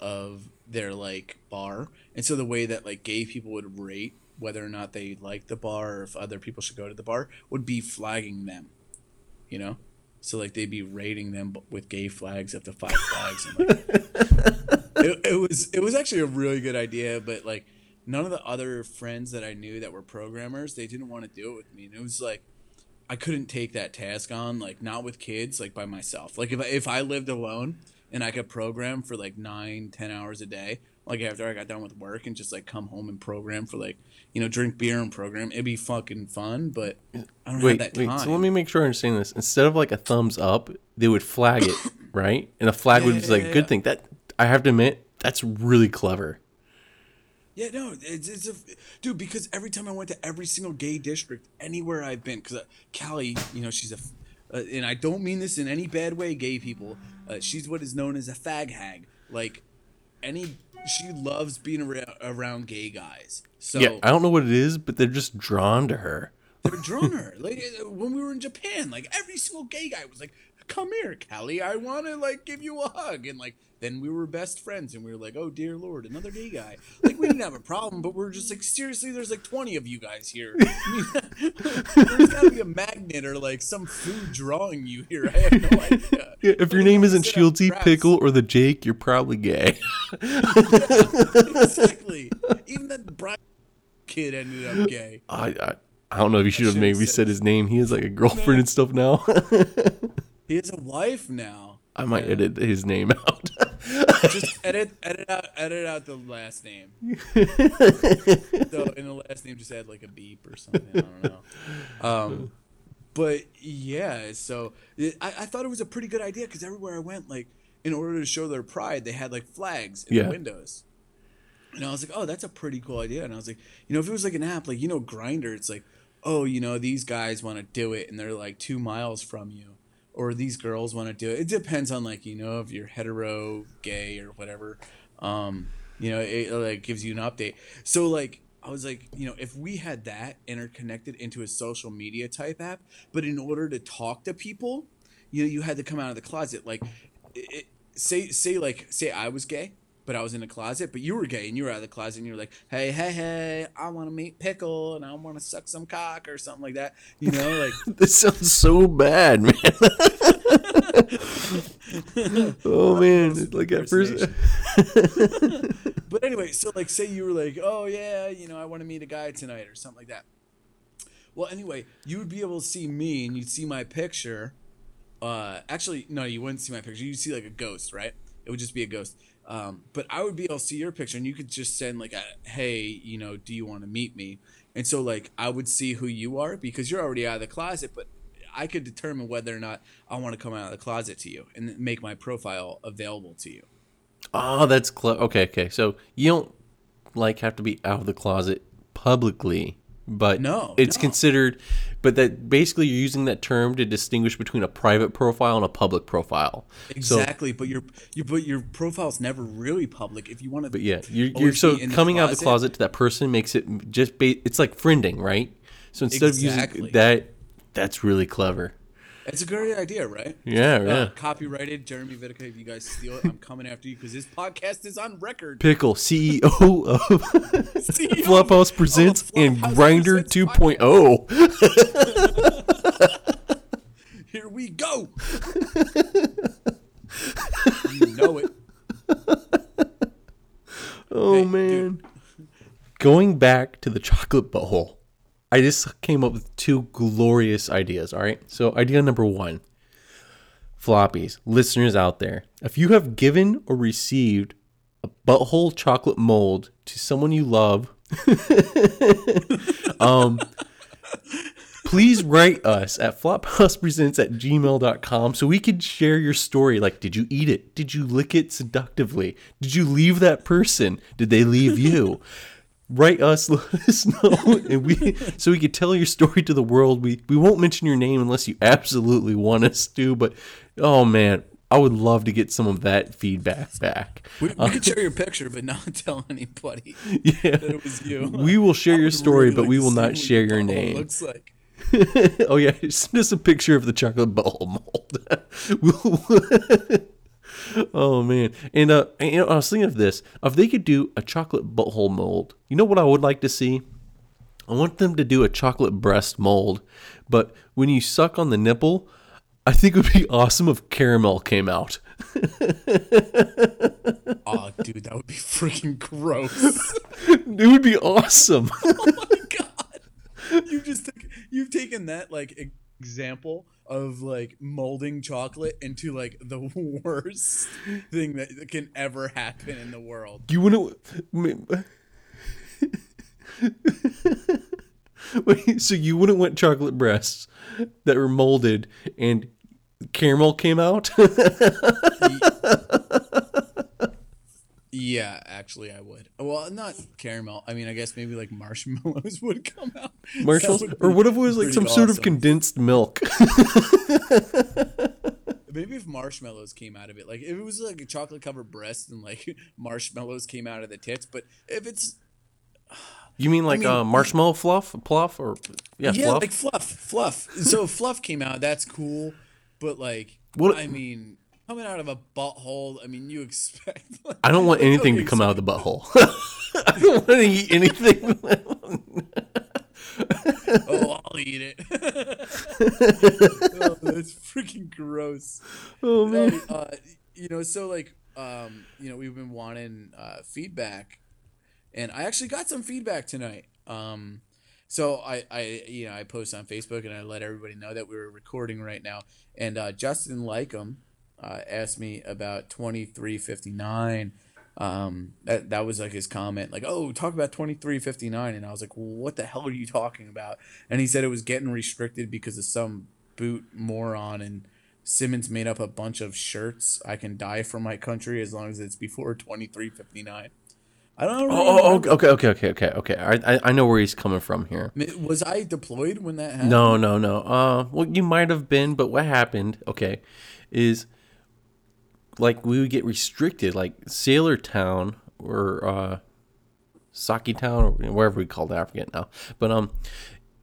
of their like bar, and so the way that like gay people would rate whether or not they like the bar or if other people should go to the bar would be flagging them you know? So like they'd be rating them with gay flags up to five flags. And, like, it, it was it was actually a really good idea but like none of the other friends that i knew that were programmers they didn't want to do it with me. And it was like i couldn't take that task on like not with kids like by myself like if I, if i lived alone and i could program for like nine ten hours a day like after i got done with work and just like come home and program for like you know drink beer and program it'd be fucking fun but i don't
wait,
have that
wait.
time
So let me make sure I understand this. Instead of like a thumbs up, they would flag it, right? And a flag would be like,
Yeah.
good thing. That I have to admit, that's really clever.
Yeah, no, it's, it's a dude because every time I went to every single gay district anywhere I've been, because uh, Callie, you know, she's a, uh, and I don't mean this in any bad way, gay people. Uh, she's what is known as a fag hag. Like any, she loves being around, around gay guys. So
Yeah, I don't know what it is, but they're just drawn to her.
they're drawn to her. Like uh, when we were in Japan, like every single gay guy was like, "Come here, Callie, I want to like give you a hug," and like then we were best friends, and we were like, "Oh dear lord, another gay guy." Like we didn't have a problem, but we're just like, seriously, there's like 20 of you guys here. I mean, there's got to be a magnet or like some food drawing you here. I have no idea.
Yeah, if your name isn't Shieldsy. Pickle, or the Jake, you're probably gay.
exactly. Even that Brian kid ended up gay.
I, I I don't know if you should have maybe
said-
said his name. He has like a girlfriend and stuff now.
He has a wife now.
I might edit his name out.
just edit edit out edit out the last name. so in the last name, just add like a beep or something. I don't know. Um, but yeah, so it, I, I thought it was a pretty good idea because everywhere I went, like in order to show their pride, they had like flags in
Yeah.
the windows. And I was like, oh, that's a pretty cool idea. And I was like, you know, if it was like an app, like you know, Grindr, it's like, oh, you know, these guys want to do it, and they're like two miles from you, or these girls want to do it. It depends on like you know if you're hetero, gay, or whatever. Um, you know, it, like gives you an update. So like. I was like, you know, if we had that interconnected into a social media type app, but in order to talk to people, you know, you had to come out of the closet. Like, it, say, say, like, say I was gay, but I was in the closet. But you were gay and you were out of the closet and you were like, hey, hey, hey, I want to meet Pickle and I want to suck some cock or something like that. You know, like
This sounds so bad, man. oh man, like at first.
but anyway, so like say you were like, oh yeah, you know, I want to meet a guy tonight or something like that. Well, anyway, you would be able to see me and you'd see my picture. Uh, actually, no, you wouldn't see my picture. You'd see like a ghost, right? It would just be a ghost. Um, but I would be able to see your picture and you could just send like a, hey, you know, do you want to meet me? And so like I would see who you are because you're already out of the closet, but I could determine whether or not I want to come out of the closet to you and make my profile available to you.
Oh, that's close. Okay, okay. So you don't like have to be out of the closet publicly, but
No,
it's
no.
considered. But that basically you're using that term to distinguish between a private profile and a public profile. So,
Exactly, but your your but your profile's never really public. If you want to,
but yeah, you're, you're so coming out of the closet to that person makes it just ba- it's like friending, right? So instead of using that, that's really clever.
It's a great idea, right?
Yeah,
Uh,
yeah.
copyrighted, Jeremy Vidica. If you guys steal it, I'm coming after you because this podcast is on record.
Pickle, CEO of
CEO
Flophouse Presents
the
and Grindr oh. 2.0.
Here we go. you know it.
Oh
Hey,
man.
dude.
Going back to the chocolate bowl, I just came up with two glorious ideas. All right. So, idea number one floppies, listeners out there, if you have given or received a butthole chocolate mold to someone you love, um, please write us at flophousepresents at gmail.com so we can share your story. Like, did you eat it? Did you lick it seductively? Did you leave that person? Did they leave you? Write us, let us know, and we so we could tell your story to the world. We we won't mention your name unless you absolutely want us to. But oh man, I would love to get some of that feedback back.
We, we could share your picture, but not tell anybody
Yeah,
that it was you.
we will share
I
your story,
really
but
like
we will not share your name.
Looks like.
oh yeah, send us a picture of the chocolate bowl mold. We'll- oh man, and uh, and, you know, I was thinking of this. If they could do a chocolate butthole mold, you know what I would like to see? I want them to do a chocolate breast mold, but when you suck on the nipple, I think it would be awesome if caramel came out.
Oh, dude, that would be freaking gross.
It would be awesome.
Oh my god, you just took, you've taken that like example of like molding chocolate into like the worst thing that can ever happen in the world.
You wouldn't. Wait, so you wouldn't want chocolate breasts that were molded and caramel came out?
Yeah, actually, I would. Well, not caramel. I mean, I guess maybe like marshmallows would come out.
Marshmallows? Or what if it was like some sort of condensed milk?
Maybe if marshmallows came out of it, like if it was like a chocolate covered breast and like marshmallows came out of the tits, but if it's
You mean like
mean,
uh, marshmallow fluff? Pluff? Or yeah,
yeah,
fluff?
like fluff, fluff. So if fluff came out, that's cool. But like,
What-
I mean, coming out of a butthole, I mean, you expect. Like,
I don't want anything to come
so-
out of the butthole. I don't want to eat anything.
Oh, I'll eat it. oh, that's freaking gross.
oh man.
No, uh, you know, so like, um, you know, we've been wanting uh, feedback, and I actually got some feedback tonight. Um, so I, I, you know, I post on Facebook and I let everybody know that we were recording right now. And uh, Justin Lycum uh, asked me about twenty three fifty nine. Um, that that was like his comment, like, "Oh, talk about 2359. and I was like, well, "What the hell are you talking about?" And he said it was getting restricted because of some boot moron and Simmons made up a bunch of shirts. I can die for my country as long as it's before twenty three fifty nine. I don't know.
Oh, oh, okay, okay, okay, okay, okay. I, I, I know where he's coming from here.
Was I deployed when that happened?
No, no, no. Uh, well, you might have been, but what happened? Okay, is like we would get restricted, like Sailor Town or uh, Saki Town or wherever we called it. I forget now. But um,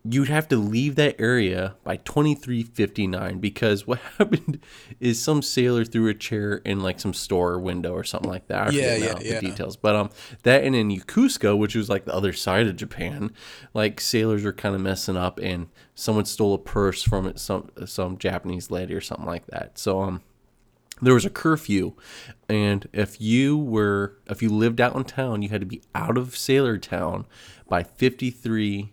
you'd have to leave that area by 2359 because what happened is some sailor threw a chair in like some store window or something like that. I
Yeah, yeah,
now
yeah.
the details. But um that and in Yokosuka, which was like the other side of Japan, like sailors were kind of messing up and someone stole a purse from it, some some Japanese lady or something like that. So um there was a curfew and if you were if you lived out in town you had to be out of sailor town by 53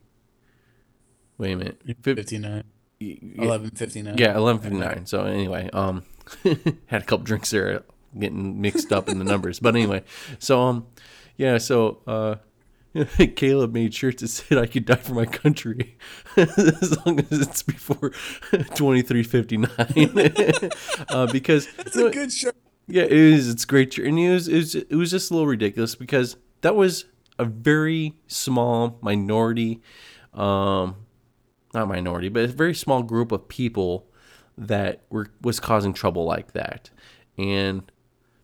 wait a minute Fif-
59.
yeah,
1159.
yeah 1159 so anyway um had a couple drinks there getting mixed up in the numbers but anyway so um yeah so uh Caleb made shirts that said I could die for my country as long as it's before 2359 uh, because
It's a good shirt.
yeah, it is. It's great. shirt. And it was, it was, it was just a little ridiculous because that was a very small minority, um, not minority, but a very small group of people that were was causing trouble like that. And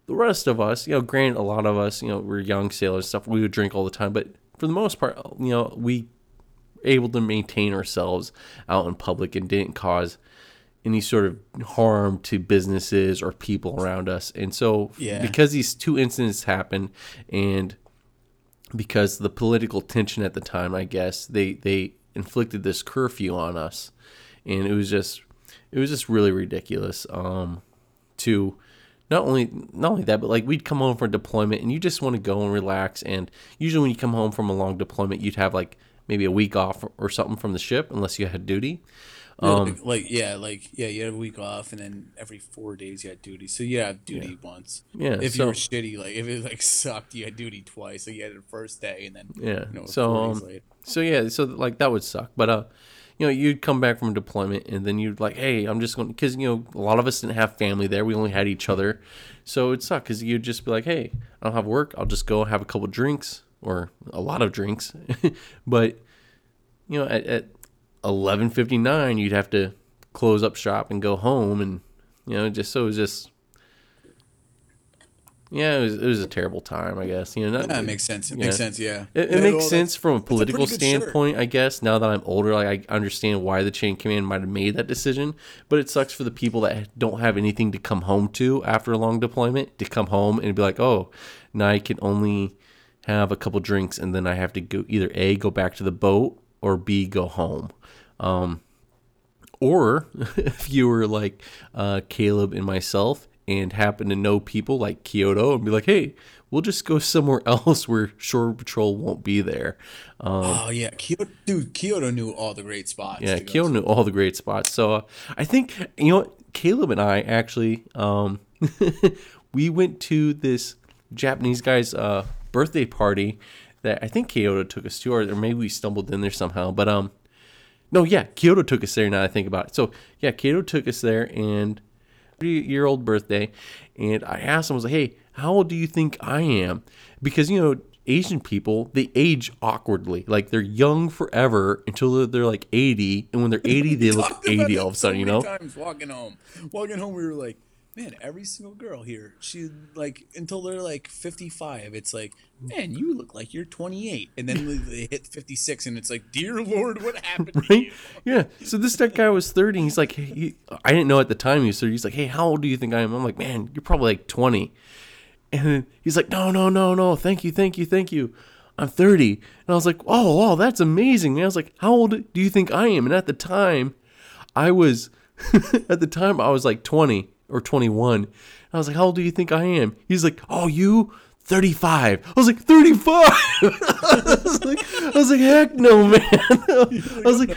the rest of us, you know, granted, a lot of us, you know, we're young sailors and stuff. We would drink all the time, but for the most part, you know, we able to maintain ourselves out in public and didn't cause any sort of harm to businesses or people around us. And so,
Yeah.
because these two incidents happened, and because the political tension at the time, I guess they they inflicted this curfew on us, and it was just it was just really ridiculous. Um, to not only not only that, but like we'd come home from a deployment and you just want to go and relax. And usually when you come home from a long deployment, you'd have like maybe a week off or something from the ship, unless you had duty.
like, like, yeah, like yeah, you had a week off, and then every four days you had duty. So you had duty once.
Yeah,
If
so-
you were shitty, like if it like sucked, you had duty twice. So you had it the first day, and then
Yeah.
you know,
so
four
um,
days later.
so yeah, so like that would suck. But uh, you know, you'd come back from deployment and then you'd like, hey, I'm just going because you know a lot of us didn't have family there. We only had each other, so it sucked because you'd just be like, hey, I don't have work. I'll just go have a couple drinks or a lot of drinks. but you know, at, at 11:59, you'd have to close up shop and go home, and you know, just so it was just. Yeah, it was, it was a terrible time, I guess. You know, not,
That makes sense. It makes sense. Yeah,
it, it makes sense from a political
pretty good shirt.
standpoint, I guess. Now that I'm older, like I understand why the chain command might have made that decision, but it sucks for the people that don't have anything to come home to after a long deployment to come home and be like, oh, now I can only have a couple drinks and then I have to go either a go back to the boat or b go home. Um, or if you were like uh, Caleb and myself and happen to know people like Kyoto and be like, hey, we'll just go somewhere else where shore patrol won't be there. Um,
Oh yeah, Kyoto, dude. Kyoto knew all the great spots.
yeah, Kyoto
to.
knew all the great spots. So uh, I think you know? Caleb and I actually um, we went to this Japanese guy's uh, birthday party that I think Kyoto took us to, or, maybe we stumbled in there somehow. But um, no, yeah, Kyoto took us there. Now that I think about it, so yeah, Kyoto took us there, and year old birthday, and I asked him, I was like, "Hey, how old do you think I am?" Because you know, Asian people they age awkwardly, like they're young forever until they're, they're like eighty, and when they're eighty, they look eighty all of a sudden. You know?
times walking home, walking home, we were like, man, every single girl here, she like until they're like fifty-five, it's like, man, you look like you're twenty-eight, and then they- hit fifty-six, and it's like, dear Lord, what happened to
Right?
you?
Yeah. So this that guy was thirty. And he's like, he, I didn't know at the time he was thirty. He's like, "Hey, how old do you think I am?" I'm like, "Man, you're probably like 20. And he's like, "No, no, no, no. Thank you, thank you, thank you. I'm 30." And I was like, "Oh, wow, that's amazing." And I was like, "How old do you think I am?" And at the time, I was at the time I was like 20 or 21. And I was like, "How old do you think I am?" He's like, "Oh, you." 35. I was like, 35. I was like, I was like, heck no, man. I was like,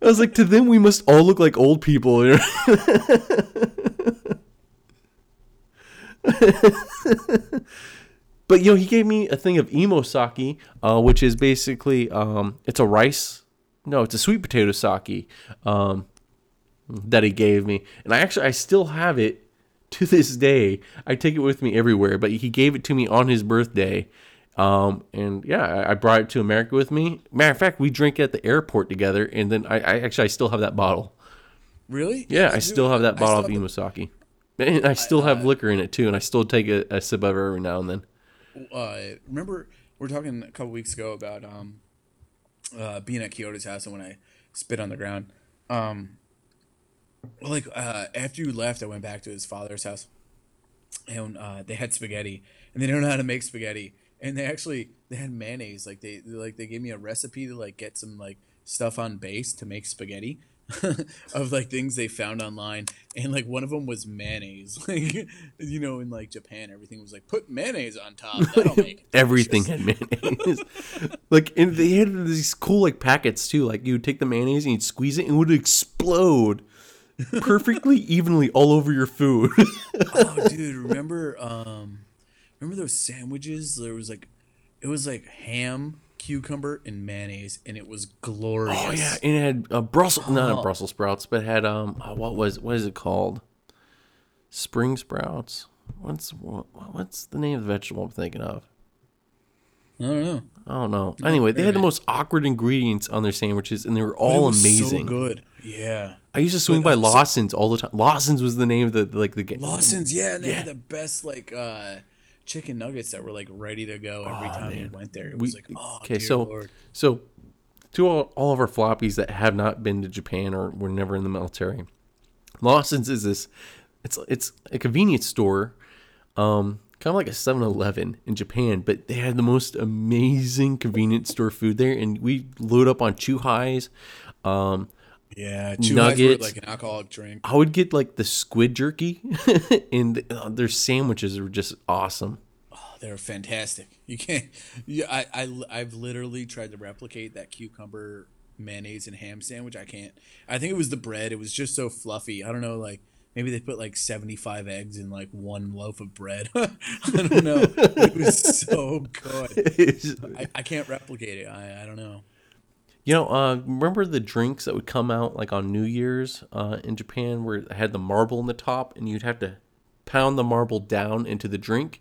I was like, to them, we must all look like old people. but you know, he gave me a thing of imo sake, uh, which is basically um, it's a rice. No, it's a sweet potato sake um, that he gave me, and I actually I still have it to this day. I take it with me everywhere. But he gave it to me on his birthday. Um, and yeah, I, I brought it to America with me. Matter of fact, we drink at the airport together, and then I, I actually I still have that bottle.
Really?
Yeah, I
Dude,
still have that
I
bottle of imo sake. And I still have liquor in it too, and I still take a, a sip of it every now and then.
uh, remember we are talking a couple weeks ago about um, uh, being at Kyoto's house and when I spit on the ground. Um, like uh, after you left, I went back to his father's house, and uh, they had spaghetti, and they don't know how to make spaghetti, and they actually they had mayonnaise. Like they like they gave me a recipe to like get some like stuff on base to make spaghetti. of like things they found online and like one of them was mayonnaise like you know in like japan everything was like put mayonnaise on top make
Everything had mayonnaise. like, and they had these cool like packets too. Like, you would take the mayonnaise and you'd squeeze it, and it would explode perfectly evenly all over your food.
oh dude remember um remember those sandwiches there was like it was like ham cucumber and mayonnaise and it was glorious
Oh yeah, and it had uh, Brussels, not
Oh.
Brussels sprouts, but it had um, oh, what was what is it called? Spring sprouts. What's what, what's the name of the vegetable I'm thinking of?
i don't know
I don't know. Anyway, they had the most awkward ingredients on their sandwiches, and they were all amazing.
so good yeah
I used to swing by
But, uh,
Lawson's all the time. Lawson's was the name of the like the
lawson's yeah and they had the best like uh chicken nuggets that were like ready to go every time you went there it
We-
was like oh
okay, so
Lord.
so to all, all of our floppies that have not been to Japan or were never in the military, Lawson's is this. It's it's a convenience store, um, kind of like a 7-Eleven in Japan, but they had the most amazing convenience store food there, and we load up on chu-his. Um,
yeah two
nuggets.
like an alcoholic drink
I would get like the squid jerky, and uh, their sandwiches are just awesome.
Oh, they're fantastic. You can't. Yeah, I, I, I've literally tried to replicate that cucumber mayonnaise and ham sandwich. I can't. I think it was the bread. It was just so fluffy. I don't know. Like maybe they put like seventy five eggs in like one loaf of bread. I don't know. It was so good. I, I can't replicate it. I, I don't know.
You know, uh, remember the drinks that would come out like on New Year's uh, in Japan, where it had the marble in the top, and you'd have to pound the marble down into the drink.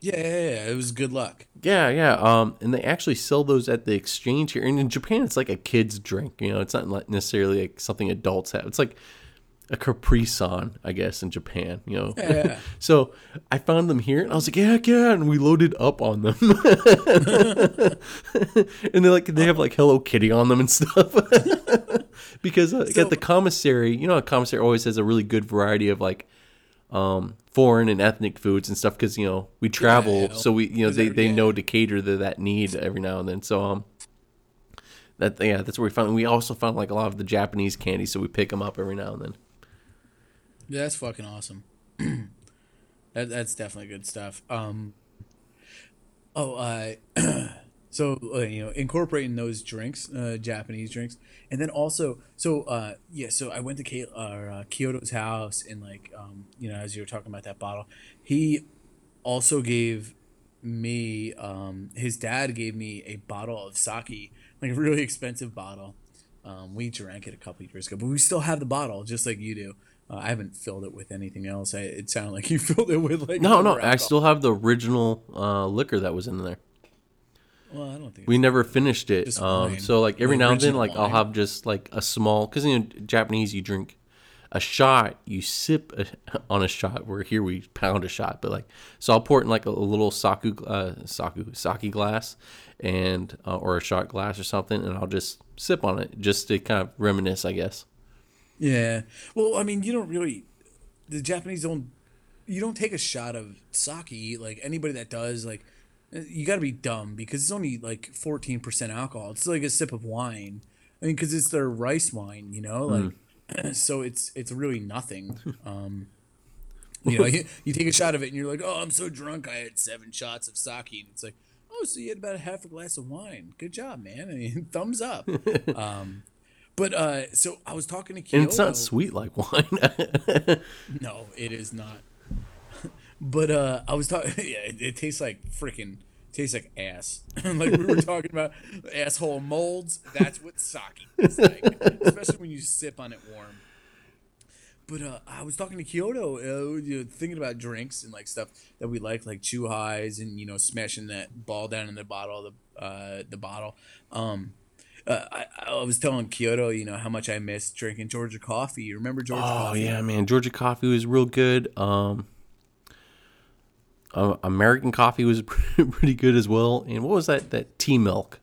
Yeah, yeah, yeah. It was good luck.
Yeah, yeah. Um, and they actually sell those at the exchange here. And in Japan, it's like a kid's drink. You know, it's not necessarily like something adults have. It's like a Capri Sun, I guess, in Japan. You know.
Yeah.
so I found them here, and I was like, yeah, yeah, and we loaded up on them. and they like they have like Hello Kitty on them and stuff. because uh,
So-
at the commissary, you know, a commissary always has a really good variety of like um, foreign and ethnic foods and stuff because you know we travel,
yeah.
so we you know they, they know to cater to that need every now and then. So um, that yeah, that's where we found. We also found like a lot of the Japanese candy, so we pick them up every now and then.
Yeah, that's fucking awesome. that that's definitely good stuff. Um, oh, uh, so uh, you know, incorporating those drinks, uh, Japanese drinks, and then also, so uh, yeah, so I went to uh, uh, Kyoto's house, and like, um, you know, as you were talking about that bottle, he also gave me, um, his dad gave me a bottle of sake, like a really expensive bottle. Um, we drank it a couple years ago, but we still have the bottle, just like you do. Uh, I haven't filled it with anything else. I, it sounded like you filled it with like
No, no,
other
I still have the original uh, liquor that was in there.
Well, I don't think
We never finished it. Um, so like every
The
now and then, like I'll have just like a small because in Japanese you drink a shot, you sip a, on a shot. Where here we pound a shot, but like so I'll pour it in like a, little saku, uh, saku, sake glass, and uh, or a shot glass or something, and I'll just sip on it just to kind of reminisce, I guess.
Yeah. Well, I mean, you don't really. The Japanese don't. You don't take a shot of sake. Like anybody that does, like, you got to be dumb because it's only like fourteen percent alcohol. It's like a sip of wine. I mean, because it's their rice wine, you know, like, so it's it's really nothing. Um, you know, you, you take a shot of it and you're like, oh, I'm so drunk. I had seven shots of sake, and it's like, oh, so you had about a half a glass of wine. Good job, man. I mean, thumbs up. um, but uh, so I was talking to Kyoto.
And it's not sweet like wine.
No, it is not. but uh, I was talking. Yeah, it, it tastes like freaking tastes like ass. like we were talking about asshole molds. That's what sake is like, especially when you sip on it warm. But uh, I was talking to Kyoto, uh, you know, thinking about drinks and like stuff that we like, like chu-his and you know smashing that ball down in the bottle, the uh, the bottle. Um, uh, I, I was telling Kyoto, you know, how much I miss drinking Georgia coffee. You remember Georgia
Oh
coffee?
yeah, man. Georgia coffee was real good. Um, uh, American coffee was pretty good as well. And what was that? That tea milk.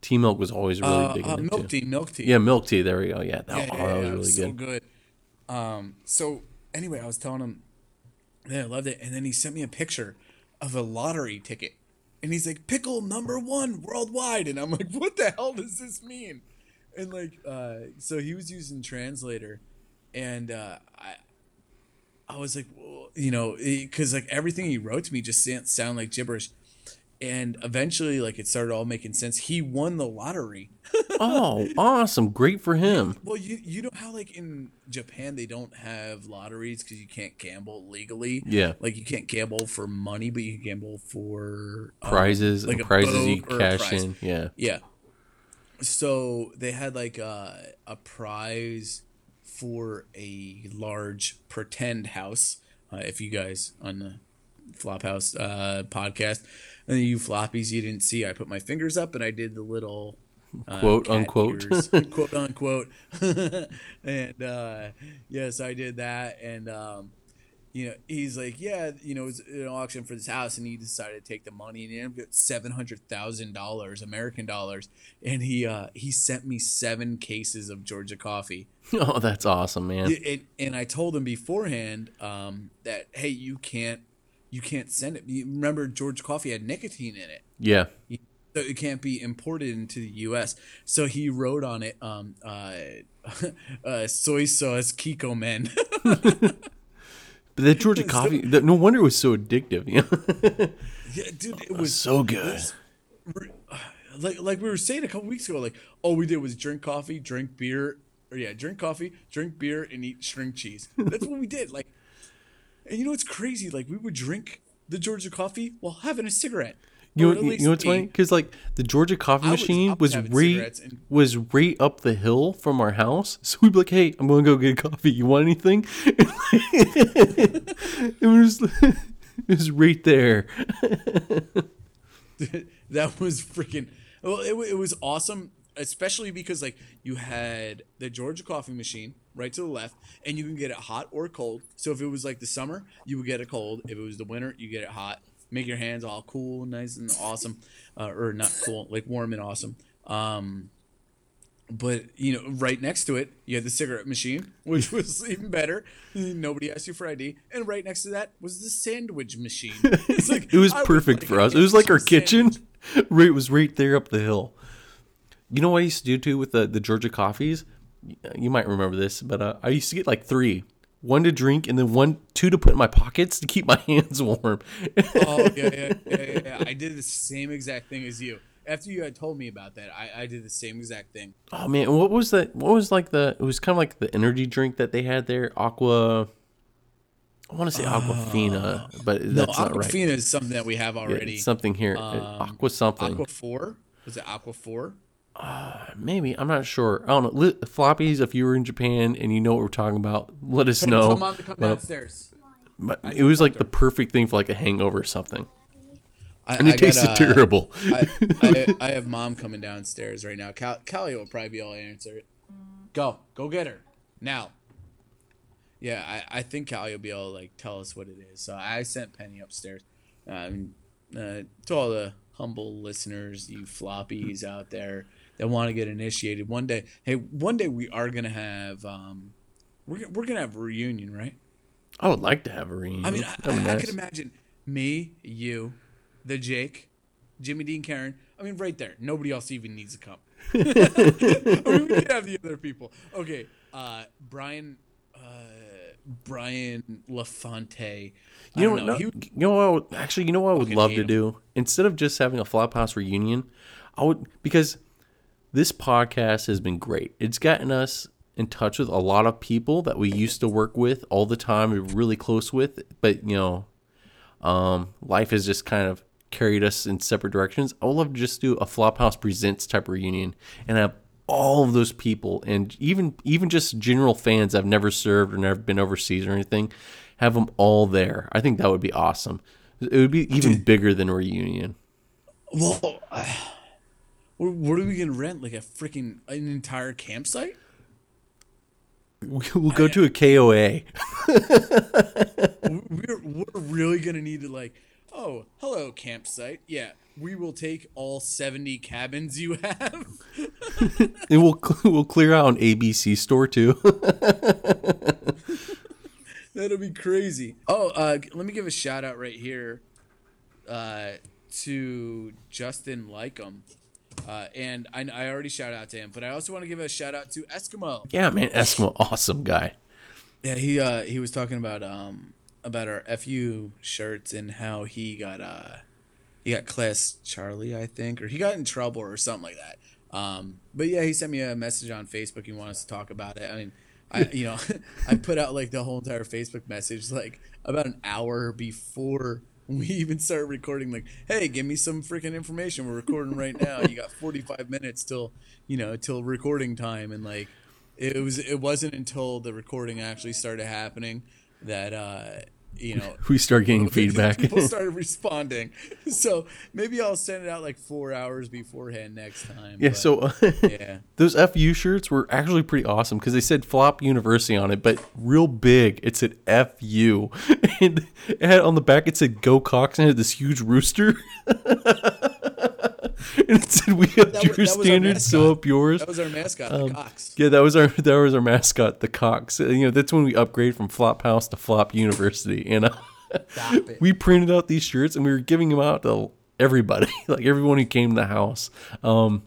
Tea milk was always really
Uh,
big.
uh, milk
too.
tea, milk tea.
Yeah, milk tea. There we go. Yeah, that,
yeah,
oh,
yeah,
that
yeah,
was really
so
good.
good. Um, so anyway, I was telling him, yeah, I loved it, and then he sent me a picture of a lottery ticket, and he's like, "Pickle number one worldwide," and I'm like, "What the hell does this mean?" And like, uh, so he was using translator, and uh, I, I was like, well, you know, because like everything he wrote to me just sound, sound like gibberish. And eventually, like it started all making sense. He won the lottery.
Oh, awesome! Great for him.
Well, you you know how like in Japan they don't have lotteries because you can't gamble legally.
Yeah.
like you can't gamble for money, but you can gamble for um,
Prizes
like
prizes you
boat or a
cash in. Yeah.
Yeah. So they had like a, a prize for a large pretend house. Uh, if you guys on the Flophouse uh, podcast, and you floppies you didn't see, I put my fingers up and I did the little uh,
Quote, unquote.
ears, quote unquote. and uh, yes, I did that. And um, you know, he's like, yeah, you know, it was an auction for this house, and he decided to take the money, and he ended up seven hundred thousand dollars, American dollars, and he uh, he sent me seven cases of Georgia coffee,
Oh, that's awesome, man.
and, and I told him beforehand um, that hey, you can't you can't send it. You remember George coffee had nicotine in it.
Yeah.
So it can't be imported into the U.S. So he wrote on it, um, uh, uh, soy sauce Kikkoman.
But that Georgia coffee, no wonder it was so addictive. You know?
yeah, dude, it was
so good.
like like we were saying a couple weeks ago, like all we did was drink coffee, drink beer, or yeah, drink coffee, drink beer, and eat string cheese. That's what we did. Like, and you know what's crazy? Like we would drink the Georgia coffee while having a cigarette.
You know, you know what's funny? Because like the Georgia coffee
I
machine was
having
right
and-
was right up the hill from our house. So we'd be like, "Hey, I'm going to go get a coffee. You want anything?" it was it was right there.
that was freaking well it, it was awesome especially because like you had the georgia coffee machine right to the left and you can get it hot or cold so if it was like the summer you would get it cold if it was the winter you get it hot make your hands all cool nice and awesome uh, or not cool like warm and awesome um but you know right next to it you had the cigarette machine which was even better nobody asked you for id and right next to that was the sandwich machine it's like,
It was
I
perfect
like
for us. It was like our kitchen. Right, it was right there up the hill. You know what I used to do too with the the Georgia coffees? You might remember this, but uh, I used to get like three. One to drink and then one, two to put in my pockets to keep my hands warm.
Oh yeah, yeah, yeah, yeah, yeah. I did the same exact thing as you. After you had told me about that, I, I did the same exact thing.
Oh man, what was that? What was like the? It was kind of like the energy drink that they had there, Aqua. I want to say Aquafina, but
No,
not right.
Aquafina is something that we have already.
it's something here, uh, Aqua something.
Aqua Four was it Aqua Four?
Maybe I'm not sure. I don't know. Li- floppies, if you were in Japan and you know what we're talking about, let us know.
Come on, come
But-
downstairs.
but it was like the perfect thing for like a hangover or something,
I,
and it
I got,
tasted
uh,
terrible.
I, I, I have mom coming downstairs right now. Cal, Callie will probably be able to answer it. Go, go get her now. Yeah, I, I think Callie will be able to like tell us what it is. So I sent Penny upstairs. Um, uh, to all the humble listeners, you floppies out there that want to get initiated one day. Hey, one day we are gonna have um, we're we're gonna have a reunion, right?
I would like to have a reunion.
I mean, I,
That'd be
I, I could imagine me, you, the Jake, Jimmy Dean, Karen. I mean, right there. Nobody else even needs to come. I mean, we could have the other people. Okay, uh, Brian, uh, Brian LaFonte. I
You know,
know.
no, you know what? I would, actually, you know what I would love to do instead of just having a Flophouse reunion. I would because this podcast has been great. It's gotten us in touch with a lot of people that we used to work with all the time. We were really close with, but you know, um, life has just kind of carried us in separate directions. I would love to just do a Flophouse Presents type reunion and have all of those people and even even just general fans I've never served or never been overseas or anything, have them all there. I think that would be awesome. It would be even bigger than a reunion.
well, what what are we gonna rent? Like a freaking an entire campsite?
We'll go to a KOA.
we're we're really gonna need to like Oh, hello, campsite. Yeah, we will take all 70 cabins you have.
And we'll we'll clear out an ABC store too.
That'll be crazy. Oh, uh, let me give a shout out right here uh, to Justin Lycum. Uh, and I, I already shout out to him, but I also want to give a shout out to Eskimo.
yeah, man, Eskimo, awesome guy.
Yeah, he uh, he was talking about um about our FU shirts and how he got uh he got class Charlie, I think, or he got in trouble or something like that. Um, but yeah, he sent me a message on Facebook. He wanted us to talk about it. I mean, I you know I put out like the whole entire Facebook message like about an hour before we even started recording. Like, hey, give me some freaking information. We're recording right now. You got forty five minutes till you know till recording time, and like it was it wasn't until the recording actually started happening that uh you know
We start getting feedback.
people started responding so maybe i'll send it out like four hours beforehand next time
yeah,
but,
so uh,
yeah
those FU shirts were actually pretty awesome because they said Flop University on it, but real big. It said FU, and it had on the back it said Go Cox and it had this huge rooster. and it said we have
That
your
was
standards, so up yours.
that was our mascot
Um,
the cox
Yeah, that was our that was our mascot, the Cox. You know, that's when we upgrade from Flop House to Flop University. And uh, we printed out these shirts and we were giving them out to everybody, like everyone who came to the house. Um,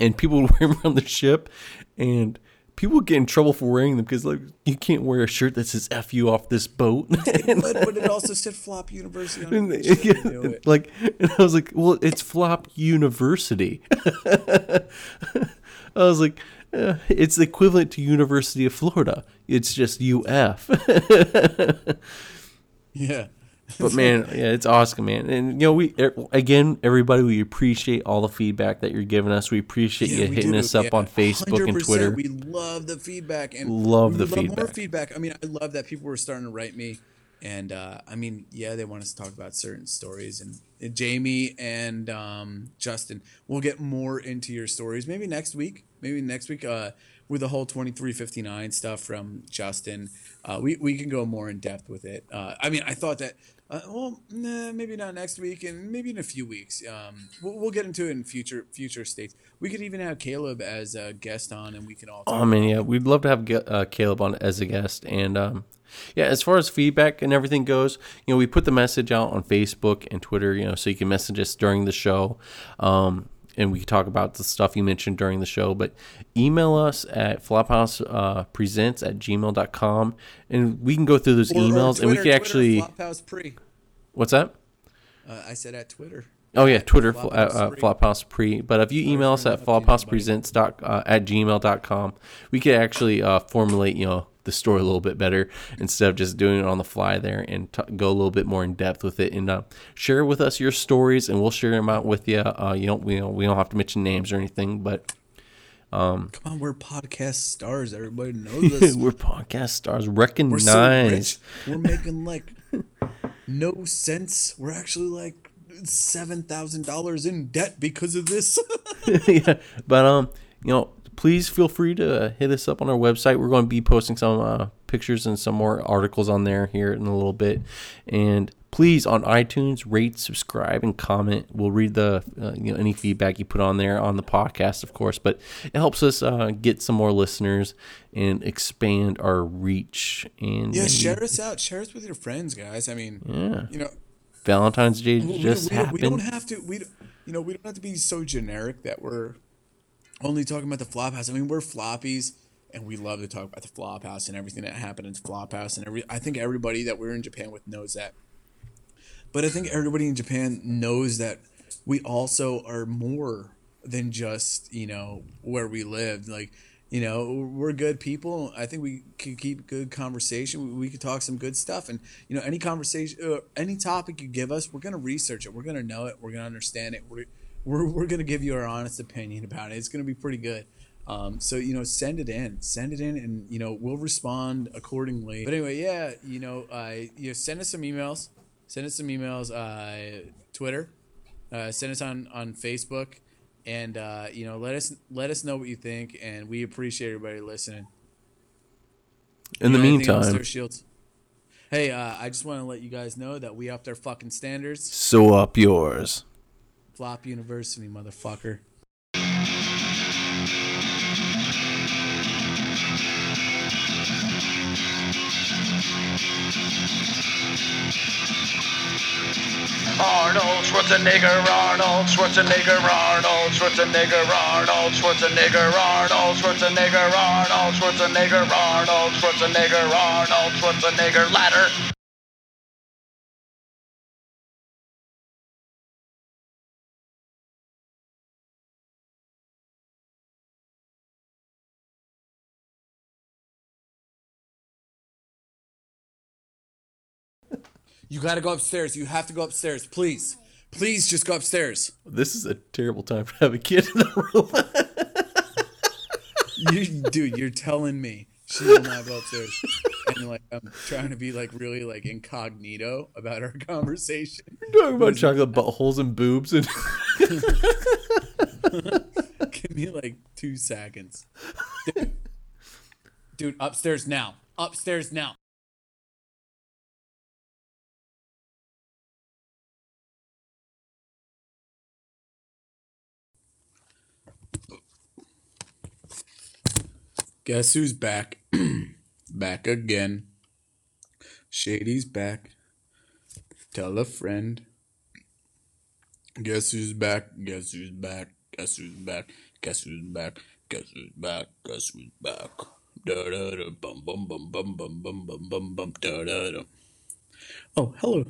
and people would wear them around the ship, and people get in trouble for wearing them because like you can't wear a shirt that says "fu" off this boat.
but, but it also said flop university on
And
it.
they-
You it.
like, and I was like, well, it's Flop University. I was like, uh, it's equivalent to University of Florida. It's just UF.
yeah
But man, yeah, it's awesome, man. And you know, we er, again, everybody, we appreciate all the feedback that you're giving us. We appreciate
Yeah,
you
we
hitting
do,
us up
yeah.
on Facebook and
100%.
Twitter.
We love the feedback and
Love the
Love more
feedback.
feedback. I mean, I love that people were starting to write me, and uh, I mean, yeah, they want us to talk about certain stories. And, and Jamie and um, Justin, we'll get more into your stories maybe next week. Maybe next week uh, with the whole twenty three fifty nine stuff from Justin. Uh, we we can go more in depth with it. Uh, I mean, I thought that. Uh, well, nah, maybe not next week, and maybe in a few weeks. Um, we'll, we'll get into it in future future states. We could even have Caleb as a guest on, and we can all.
Oh man, yeah, we'd love to have uh, Caleb on as a guest, and um, yeah, as far as feedback and everything goes, you know, we put the message out on Facebook and Twitter, you know, so you can message us during the show, um, and we can talk about the stuff you mentioned during the show. But email us at flophouse uh, presents at gmail.com, and we can go through those
Or- or
emails, and we can
Twitter,
actually,
Flophouse pre.
what's that?
Uh, I said at Twitter.
Oh yeah, Twitter
Flophouse
Flophouse, uh,
Pre.
Flophouse Pre. But if you email us at flophousepresents dot uh, at gmail.com, we could actually uh, formulate you know the story a little bit better instead of just doing it on the fly there and t- go a little bit more in depth with it and uh, share with us your stories and we'll share them out with you. Uh, you don't we don't we don't have to mention names or anything, but
Come on, we're podcast stars. Everybody knows us.
we're podcast stars
We're so. We're making like no sense. We're actually like seven thousand dollars in debt because of this.
yeah, but um, you know, please feel free to hit us up on our website. We're going to be posting some uh, pictures and some more articles on there here in a little bit. And please on iTunes rate, subscribe, and comment. We'll read the uh, you know any feedback you put on there on the podcast, of course. But it helps us uh, get some more listeners and expand our reach. And
yeah,
maybe-
share us out. Share us with your friends, guys. I mean,
Yeah.
you know,
Valentine's Day
we,
just
we, don't, we don't have to. We, you know, we don't have to be so generic that we're only talking about the flop house. I mean, we're floppies, and we love to talk about the flop house and everything that happened in the flop house. And every, I think everybody that we're in Japan with knows that. But I think everybody in Japan knows that we also are more than just you know where we lived. Like, you know, we're good people. I think we can keep good conversation. We, could talk some good stuff, and you know, any conversation, uh, any topic you give us, we're gonna research it. We're gonna know it. We're gonna understand it. We're we're, we're gonna give you our honest opinion about it. It's gonna be pretty good. Um, so you know, send it in, send it in, and you know, we'll respond accordingly. But anyway, yeah, you know, uh, you know, send us some emails. Send us some emails. Uh, Twitter. Uh, send us on on Facebook, and uh, you know, let us let us know what you think, and we appreciate everybody listening.
In the
You
meantime,
Shields. Hey, uh, I just want to let you guys know that we upped our fucking standards.
So up yours.
Flop University, motherfucker.
Arnold Schwarzenegger, Arnold Schwarzenegger, Arnold Schwarzenegger, Arnold Schwarzenegger, Arnold Schwarzenegger, Arnold Schwarzenegger, Arnold Schwarzenegger, Arnold Schwarzenegger ladder.
You got to go upstairs. You have to go upstairs, please. Please just go upstairs.
This is a terrible time to have a kid in the room.
You, dude, you're telling me she will not go upstairs. And like, I'm trying to be like really like incognito about our conversation.
Talking about chocolate buttholes and boobs and
Give me like two seconds. Dude, dude, upstairs now. Upstairs now. Guess who's back? back again. Shady's back. Tell a friend. Guess who's back? Guess who's back? Guess who's back? Guess who's back? Guess who's back? Guess who's back? Da da da bum bum bum bum bum bum bum bum bum da da da. Oh, hello.